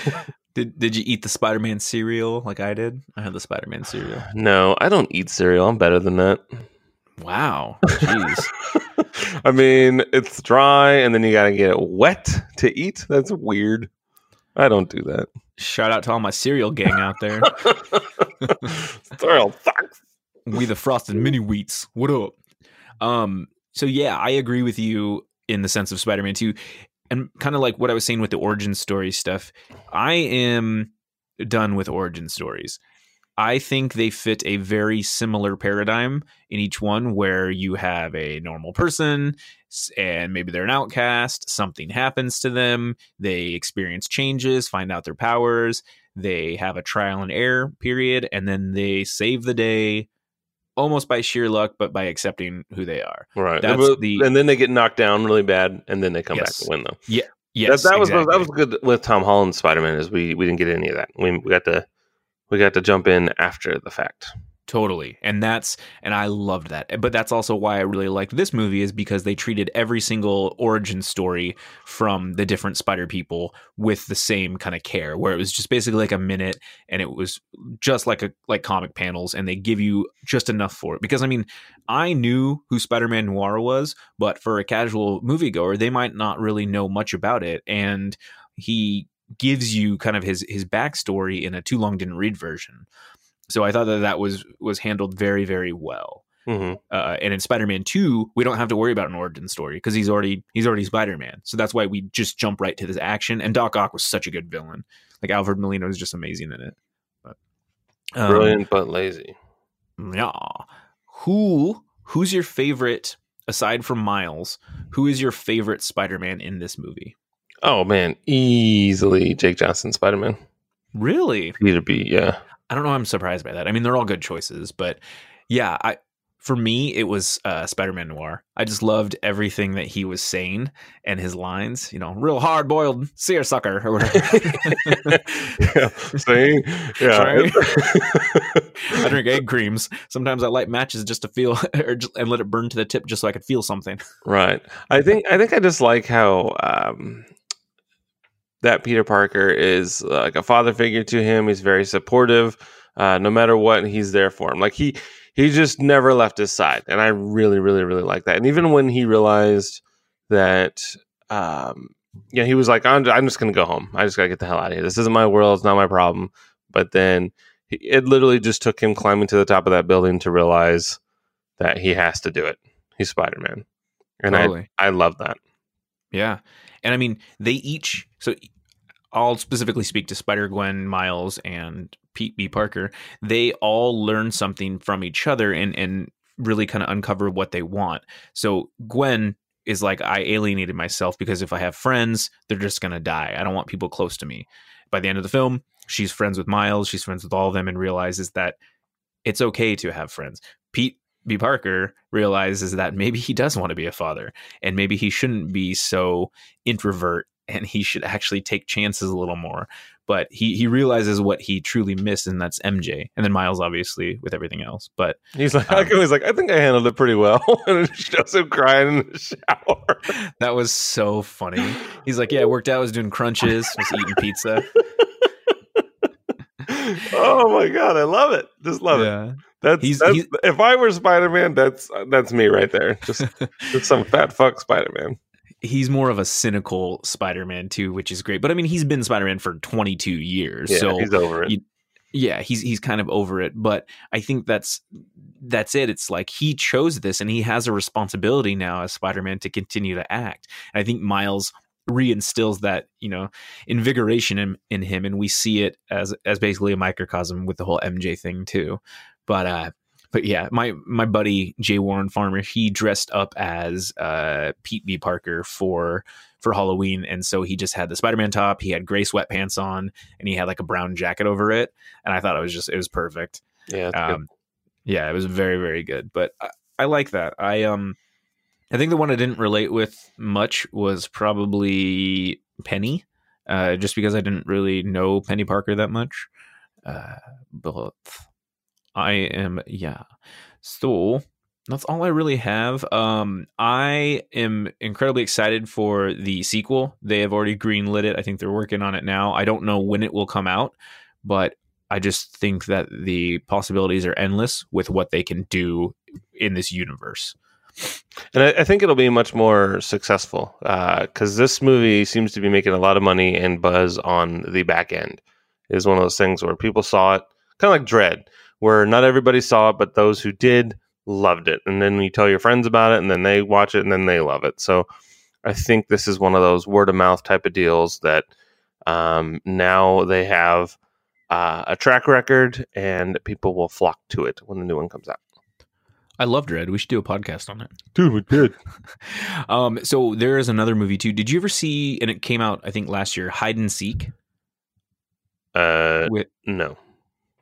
Did Did you eat the Spider Man cereal like I did? I had the Spider Man cereal. No, I don't eat cereal. I'm better than that. Wow, jeez. I mean, it's dry, and then you got to get it wet to eat. That's weird. I don't do that. Shout out to all my cereal gang out there. cereal sucks. we the frosted mini wheats. What up? Um, so yeah, I agree with you in the sense of Spider-Man 2. And kind of like what I was saying with the origin story stuff, I am done with origin stories. I think they fit a very similar paradigm in each one where you have a normal person and maybe they're an outcast, something happens to them, they experience changes, find out their powers, they have a trial and error period, and then they save the day almost by sheer luck, but by accepting who they are. Right. That's But- the- and then they get knocked down really bad, and then they come back to win though. Yes, that, that was exactly. that was good with Tom Holland's Spider Man. Is we we didn't get any of that. We we got to we got to jump in after the fact. Totally. And that's and I loved that. But that's also why I really liked this movie is because they treated every single origin story from the different spider people with the same kind of care where it was just basically like a minute and it was just like a like comic panels and they give you just enough for it. Because I mean, I knew who Spider-Man Noir was, but for a casual moviegoer, they might not really know much about it and he gives you kind of his his backstory in a too long didn't read version. So I thought that that was was handled very very well. hmm Uh, and in Spider-Man Two, we don't have to worry about an origin story because he's already he's already Spider-Man. So that's why we just jump right to this action. And Doc Ock was such a good villain. Like Alfred Molina was just amazing in it. But, um, Brilliant but lazy. Yeah. Who who's your favorite aside from Miles? Who is your favorite Spider-Man in this movie? Oh man, easily Jake Johnson Spider Man. Really? Peter B. Yeah. I don't know. I'm surprised by that. I mean, they're all good choices, but yeah, I for me it was uh, Spider-Man Noir. I just loved everything that he was saying and his lines. You know, real hard boiled seersucker or whatever. yeah. See? Yeah. I drink egg creams. Sometimes I light matches just to feel, or just, and let it burn to the tip just so I could feel something. Right. I think I think I just like how um, that Peter Parker is uh, like a father figure to him. He's very supportive. Uh, no matter what, he's there for him. Like he he just never left his side, and I really, really, really like that. And even when he realized that, um, you know, he was like, "I'm, I'm just gonna go home. I just gotta get the hell out of here. This isn't my world. It's not my problem." But then he, it literally just took him climbing to the top of that building to realize that he has to do it. He's Spider Man, and I I love that. Yeah. And I mean, they each, so I'll specifically speak to Spider Gwen, Miles, and Pete B. Parker. They all learn something from each other and, and really kind of uncover what they want. So Gwen is like, I alienated myself because if I have friends, they're just to die. I don't want people close to me. By the end of the film, she's friends with Miles, she's friends with all of them, and realizes that it's okay to have friends. Pete B. Parker realizes that maybe he does want to be a father and maybe he shouldn't be so introvert and he should actually take chances a little more. But he he realizes what he truly missed, and that's MJ. And then Miles, obviously, with everything else. But He's like, Um, he's like, I think I handled it pretty well, and it shows him crying in the shower. that was so funny. He's like, "Yeah, I worked out, I was doing crunches, was eating pizza." oh my god, I love it. Just love it. That's, He's- that's he's- if I were Spider Man, that's that's me right there. Just just some fat fuck Spider Man. He's more of a cynical Spider-Man too, which is great. But I mean, he's been Spider-Man for 22 years, Yeah, so he's over it. you- yeah he's he's kind of over it but i think that's that's it it's like he chose this and he has a responsibility now as spider-man to continue to act and i think miles reinstills that you know invigoration in, in him and we see it as as basically a microcosm with the whole mj thing too but uh but yeah, my my buddy Jay Warren Farmer, he dressed up as uh, Pete B. Parker for for Halloween, and so he just had the Spider Man top, he had gray sweatpants on, and he had like a brown jacket over it, and I thought it was just it was perfect. Yeah. Um, yeah, it was very very good. But I, I like that. I um, I think the one I didn't relate with much was probably Penny, uh, just because I didn't really know Penny Parker that much. Uh, but I am yeah. So that's all I really have. Um, I am incredibly excited for the sequel. They have already greenlit it. I think they're working on it now. I don't know when it will come out, but I just think that the possibilities are endless with what they can do in this universe. And I, I think it'll be much more successful because this movie seems to be making a lot of money and buzz on the back end. Is one of those things where people saw it, kind of like Dread, where not everybody saw it, but those who did loved it. And then you tell your friends about it, and then they watch it, and then they love it. So I think this is one of those word of mouth type of deals that um, now they have uh, a track record, and people will flock to it when the new one comes out. I love Dread. We should do a podcast on it. Dude, we did. um, so there is another movie too. Did you ever see? And it came out, I think, last year. Hide and Seek. Uh, With no.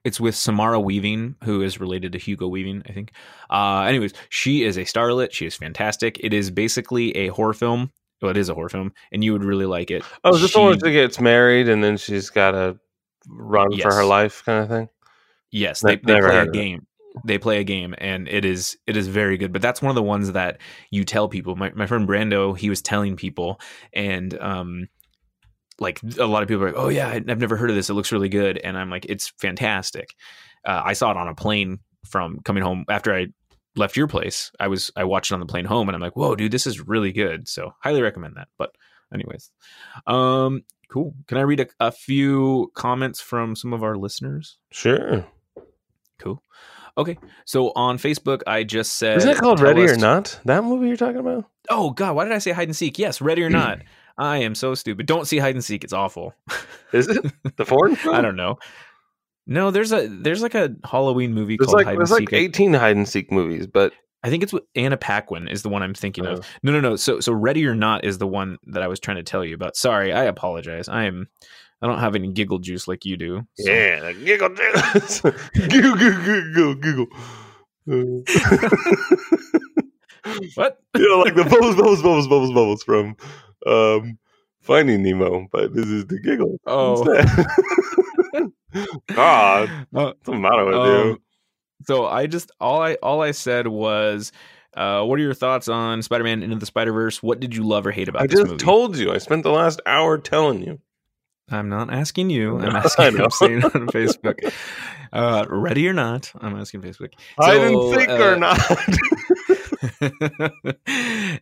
It's with Samara Weaving, who is related to Hugo Weaving, I think. Uh, anyways, she is a starlet. She is fantastic. It is basically a horror film. Well, it is a horror film, and you would really like it. Oh, is this the one that gets married and then she's got to run for her life kind of thing? Yes, they, they play a game. They play a game, and it is it is very good. But that's one of the ones that you tell people. My my friend Brando, he was telling people, and um, like a lot of people are like, "Oh yeah, I've never heard of this. It looks really good," and I'm like, "It's fantastic." Uh, I saw it on a plane from coming home after I left your place. I was I watched it on the plane home, and I'm like, "Whoa, dude, this is really good." So highly recommend that. But anyways, um, cool. Can I read a, a few comments from some of our listeners? Sure. Cool. Okay. So on Facebook, I just said. Isn't it called Ready or Not? That movie you're talking about? Oh, God. Why did I say hide and seek? Yes, ready or not. I am so stupid. Don't see hide and seek. It's awful. Is it the foreign? I don't know. No, there's a there's like a Halloween movie There's called like Hide and like Seek. I- 18 hide and seek movies, but I think it's with Anna Paquin is the one I'm thinking Oh. of. No, no, no. So so Ready or Not is the one that I was trying to tell you about. Sorry, I apologize. I am I don't have any giggle juice like you do. so- yeah, the giggle juice. giggle, giggle, giggle, giggle. What? you know, like the bubbles, bubbles, bubbles, bubbles, bubbles from um, Finding Nemo, but this is the giggle. Oh. God, Uh, what's the matter with you? Um, so I just all I all I said was, uh, what are your thoughts on Spider-Man Into the Spider-Verse? What did you love or hate about I this just movie? told you. I spent the last hour telling you. I'm not asking you. I'm asking. I'm saying on Facebook. Uh, ready or not? I'm asking Facebook. I didn't think uh, or not.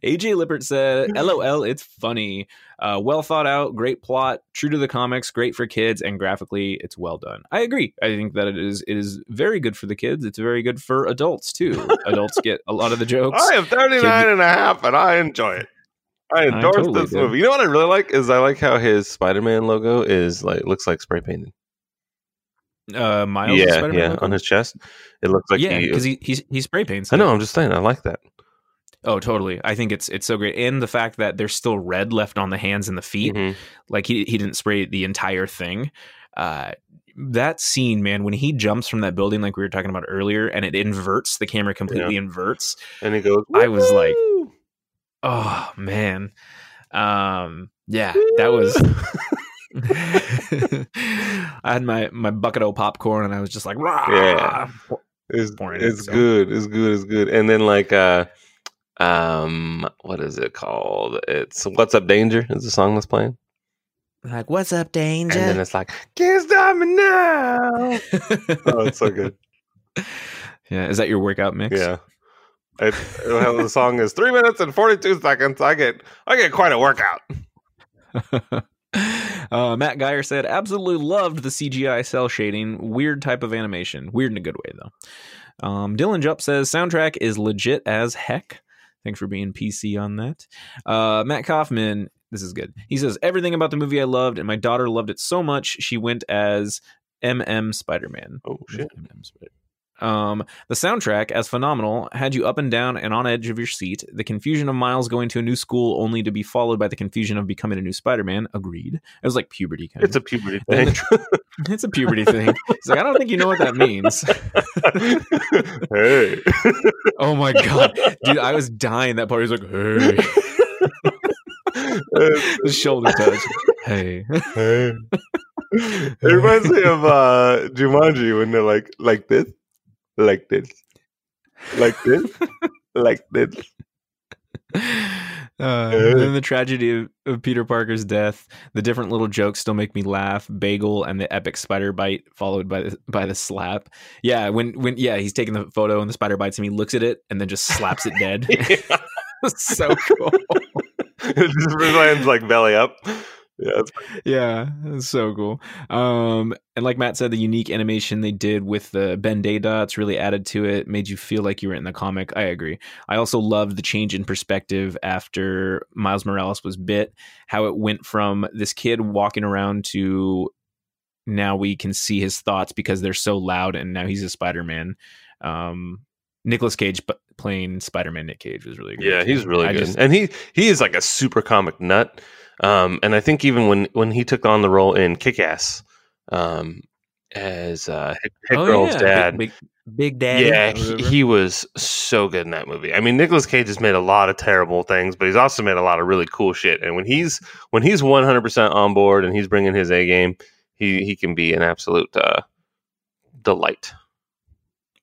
AJ Lippert said, "LOL, it's funny. Uh, well thought out, great plot, true to the comics, great for kids, and graphically, it's well done. I agree. I think that it is. It is very good for the kids. It's very good for adults too. adults get a lot of the jokes. I am 39 and a half and I enjoy it. I endorse totally this movie. You know what I really like is I like how his Spider-Man logo is like looks like spray painted. Uh, Miles, yeah, Spider-Man yeah, logo? on his chest. It looks like yeah, because he, he's he spray paints. I it. know. I'm just saying. I like that. Oh, totally. I think it's it's so great, and the fact that there's still red left on the hands and the feet. Mhm. Like he he didn't spray the entire thing. Uh, that scene, man, when he jumps from that building, like we were talking about earlier, and it inverts, the camera completely inverts. And it goes. I was like- Oh man, um, yeah, that was. I had my my bucket of popcorn, and I was just like, Rah! Yeah. It's, it, it's so. good. It's good. It's good. And then like uh um what is it called? It's What's Up Danger is the song that's playing. like, what's up, danger? And then it's like, Can't stop me now. oh, it's so good. yeah, is that your workout mix? Yeah. It, well, the song is three minutes and forty two seconds. I get I get quite a workout. uh, Matt Geyer said, absolutely loved the CGI cell shading. Weird type of animation. Weird in a good way, though. Um, Dylan Jupp says, soundtrack is legit as heck. Thanks for being PC on that. Uh, Matt Kaufman, this is good. He says, everything about the movie I loved, and my daughter loved it so much, she went as MM Spider Man. Oh shit. MM Spider- Um, the soundtrack, as phenomenal, had you up and down and on edge of your seat. The confusion of Miles going to a new school only to be followed by the confusion of becoming a new Spider-Man. Agreed. It was like puberty. Kind It's of. a puberty thing. the- it's a puberty thing. He's like, I don't think you know what that means. hey. Oh my god, dude! I was dying that part. He's like, hey, the shoulder touch. Hey, Hey. it reminds me of uh Jumanji when they're like like this, like this, like this, like this. Uh, and then the tragedy of, of Peter Parker's death. The different little jokes still make me laugh. Bagel and the epic spider bite, followed by the, by the slap. Yeah, when when yeah, he's taking the photo and the spider bites him. He looks at it and then just slaps it dead. so cool. it just lands like belly up. Yeah, yeah, it's so cool. Um, and like Matt said, the unique animation they did with the Ben Day dots really added to it, made you feel like you were in the comic. I agree. I also loved the change in perspective after Miles Morales was bit, how it went from this kid walking around to now we can see his thoughts because they're so loud, and now he's a Spider Man. Um, Nicolas Cage playing Spider Man Nick Cage was really good. yeah, he's really I good, just- and he he is like a super comic nut. Um, and I think even when when he took on the role in Kick Ass, um, as uh, Hit, Hit Oh, Girl's yeah, dad, Big, big, big Daddy. Yeah, he, he was so good in that movie. I mean, Nicolas Cage has made a lot of terrible things, but he's also made a lot of really cool shit. And when he's when he's one hundred percent on board and he's bringing his A game, he he can be an absolute uh, delight.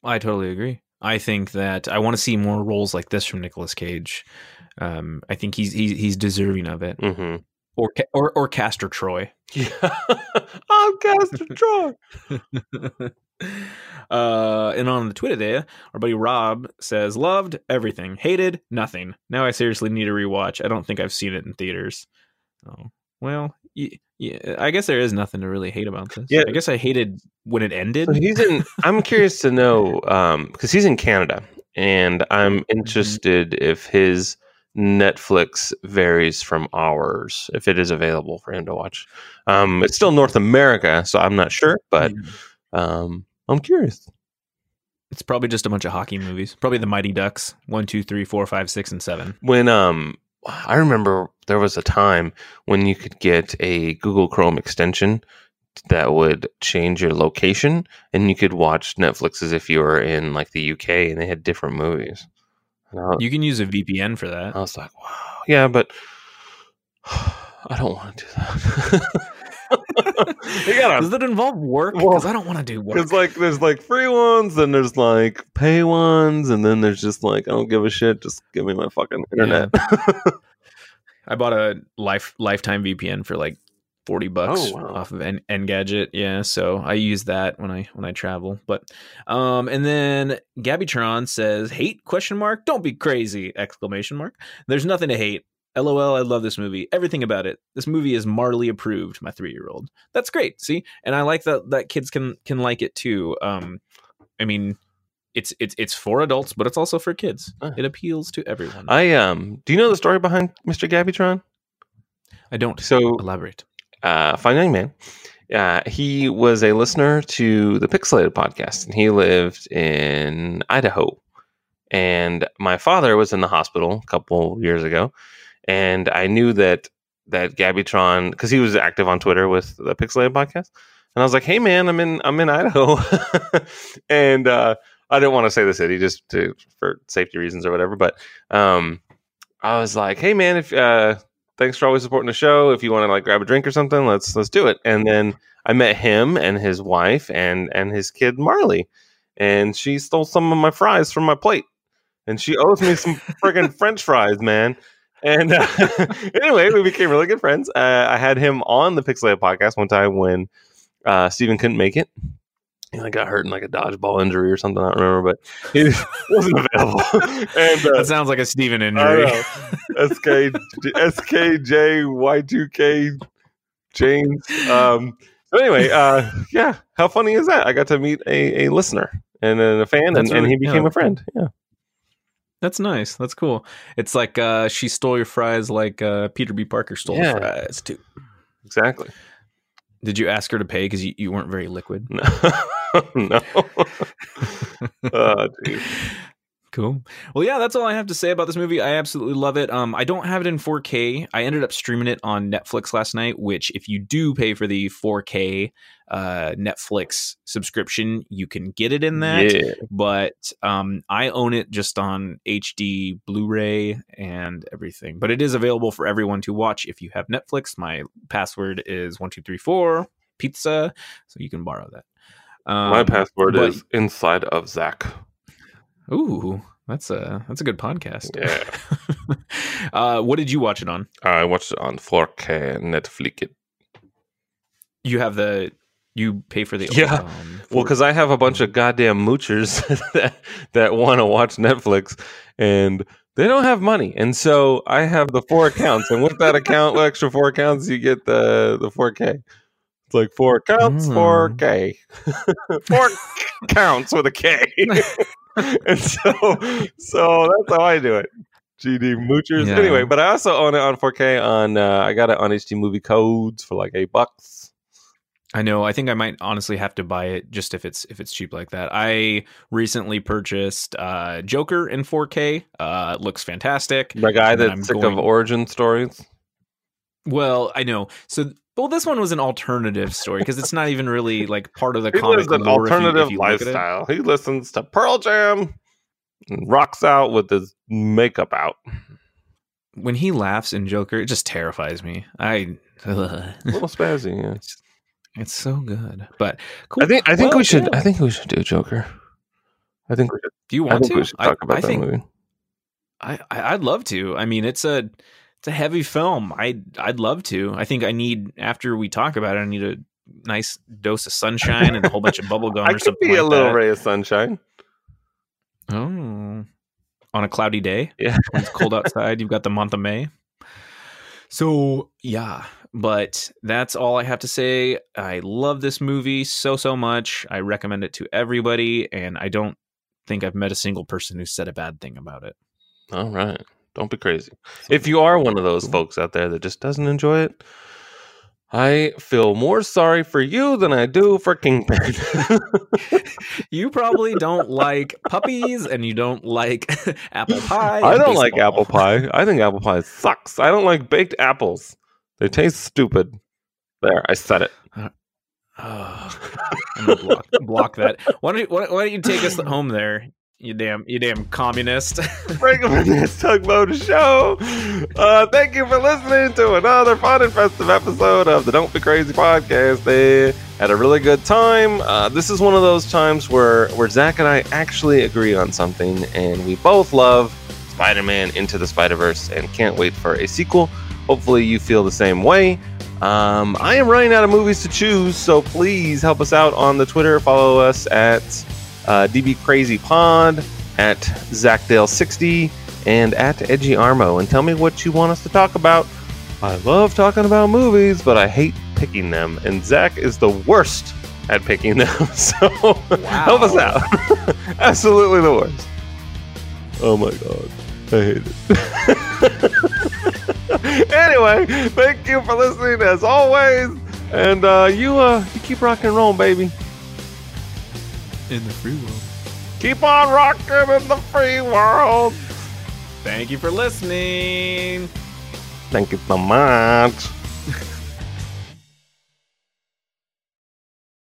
I totally agree. I think that I want to see more roles like this from Nicolas Cage. Um, I think he's he's he's deserving of it, hmm or or or Castor Troy. Yeah, I'm Castor Troy. uh, and on the Twitter there, our buddy Rob says, "Loved everything, hated nothing. Now I seriously need a rewatch. I don't think I've seen it in theaters. Oh well, y- yeah, I guess there is nothing to really hate about this. Yeah. I guess I hated when it ended. So he's in. I'm curious to know because he's in Canada, and I'm interested if his Netflix varies from ours, if it is available for him to watch. Um, it's still North America, so I'm not sure, but um, I'm curious. It's probably just a bunch of hockey movies. Probably the Mighty Ducks. One, two, three, four, five, six, and seven. When um, I remember there was a time when you could get a Google Chrome extension that would change your location, and you could watch Netflix as if you were in like the UK, and they had different movies. And You can use a VPN for that. I was like, wow, yeah, but I don't want to do that. you gotta Does it involve work? Well, Because I don't want to do work. Because like there's like free ones, then there's like pay ones, and then there's just like I don't give a shit. Just give me my fucking internet. I bought a life lifetime VPN for like forty bucks Oh, wow. off of N- Engadget. Yeah, so I use that when I when I travel. But um, and then Gabbytron says, "Hate question mark? Don't be crazy!" Exclamation mark. There's nothing to hate. LOL, I love this movie. Everything about it. This movie is Marley approved, my three year old. That's great. See? And I like that that kids can can like it too. Um I mean it's it's it's for adults, but it's also for kids. Ah. It appeals to everyone. I um, do you know the story behind Mr. Gabbytron? I don't So, elaborate. Uh, fine young man. Uh, he was a listener to the Pixelated podcast, and he lived in Idaho. And my father was in the hospital a couple years ago, and I knew that that Gabbytron because he was active on Twitter with the Pixelated podcast, and I was like, "Hey, man, I'm in I'm in Idaho," and uh, I didn't want to say the city just to for safety reasons or whatever, but um, I was like, "Hey, man, if uh, thanks for always supporting the show. If you want to like grab a drink or something, let's let's do it." And then I met him and his wife and and his kid Marley, and she stole some of my fries from my plate, and she owes me some friggin' French fries, man. And uh, anyway, we became really good friends. Uh, I had him on the Pixelated podcast one time when uh, Steven couldn't make it. He like got hurt in like a dodgeball injury or something. I don't remember, but he wasn't available. and uh, that sounds like a Steven injury. know. SK SKJ James. Um, so anyway, uh, yeah, how funny is that? I got to meet a, a listener and then a fan, and, That's and he became yeah. a friend. Yeah, That's nice. That's cool. It's like uh, she stole your fries like uh, Peter B. Parker stole Yeah. fries too. exactly. Did you ask her to pay because you, you weren't very liquid? No. no. oh, geez. Cool. Well, yeah, that's all I have to say about this movie. I absolutely love it. Um, I don't have it in 4K. I ended up streaming it on Netflix last night. Which, if you do pay for the 4K uh, Netflix subscription, you can get it in that. Yeah. But um, I own it just on HD Blu-ray and everything. But it is available for everyone to watch if you have Netflix. My password is one two three four pizza, so you can borrow that. Um, My password but- is inside of Zach. Ooh, that's a that's a good podcast. Yeah. uh, what did you watch it on? I watched it on 4K Netflix. You have the you pay for the Yeah. um, Well, because I have a bunch of goddamn moochers that, that want to watch Netflix and they don't have money. And so I have the four accounts. And with that account, extra four accounts, you get the, the 4K. It's like four counts, Mm. 4K. four counts with a K. and so, so that's how I do it. GD moochers. Yeah. Anyway, but I also own it on 4K on, uh, I got it on HD movie codes for like eight bucks. I know. I think I might honestly have to buy it just if it's if it's cheap like that. I recently purchased uh, Joker in 4K. Uh, it looks fantastic. The guy that's sick going- of origin stories. Well, I know. So, well, this one was an alternative story because it's not even really like part of the He comic lives an lore if you- if alternative you look at it. lifestyle. He listens to Pearl Jam and rocks out with his makeup out. When he laughs in Joker, it just terrifies me. I. ugh. A little spazzy, yeah. It's so good, but cool. I think I think Well, we should yeah. I think we should do Joker. I think we should, Do you I want think to? we should talk about I that think movie. I, I I'd love to. I mean, it's a it's a heavy film. I I'd love to. I think I need after we talk about it, I need a nice dose of sunshine and a whole bunch of bubble gum I or could something be like a little that. ray of sunshine. Oh, on a cloudy day Yeah. it's cold outside, you've got the month of May. So yeah, but that's all I have to say. I love this movie so so much. I recommend it to everybody, and I don't think I've met a single person who said a bad thing about it. All right. Don't be crazy. If you are one of those folks out there that just doesn't enjoy it, I feel more sorry for you than I do for Kingpin. You probably don't like puppies and you don't like apple pie. I don't like apple pie. I think apple pie sucks. I don't like baked apples. They taste stupid. There, I said it. Oh, I'm gonna block, block that. Why don't, you, why, why don't you take us home there, you damn, you damn communist? Up this tugboat show. Uh, thank you for listening to another fun and festive episode of the Don't Be Crazy podcast. They had a really good time. Uh, this is one of those times where where Zach and I actually agree on something, and we both love Spider-Man Into the Spider-Verse, and can't wait for a sequel. Hopefully, you feel the same way. Um, I am running out of movies to choose, so please help us out on the Twitter. Follow us at uh, DB Crazy Pod, at ZachDale60, and at Edgy Armo, and tell me what you want us to talk about. I love talking about movies, but I hate picking them, and Zach is the worst at picking them. So help us out. Absolutely the worst. Oh my god. I hate it. anyway, thank you for listening as always. And uh, you uh, you keep rocking and rolling, baby. In the free world. Keep on rocking in the free world. Thank you for listening. Thank you so much.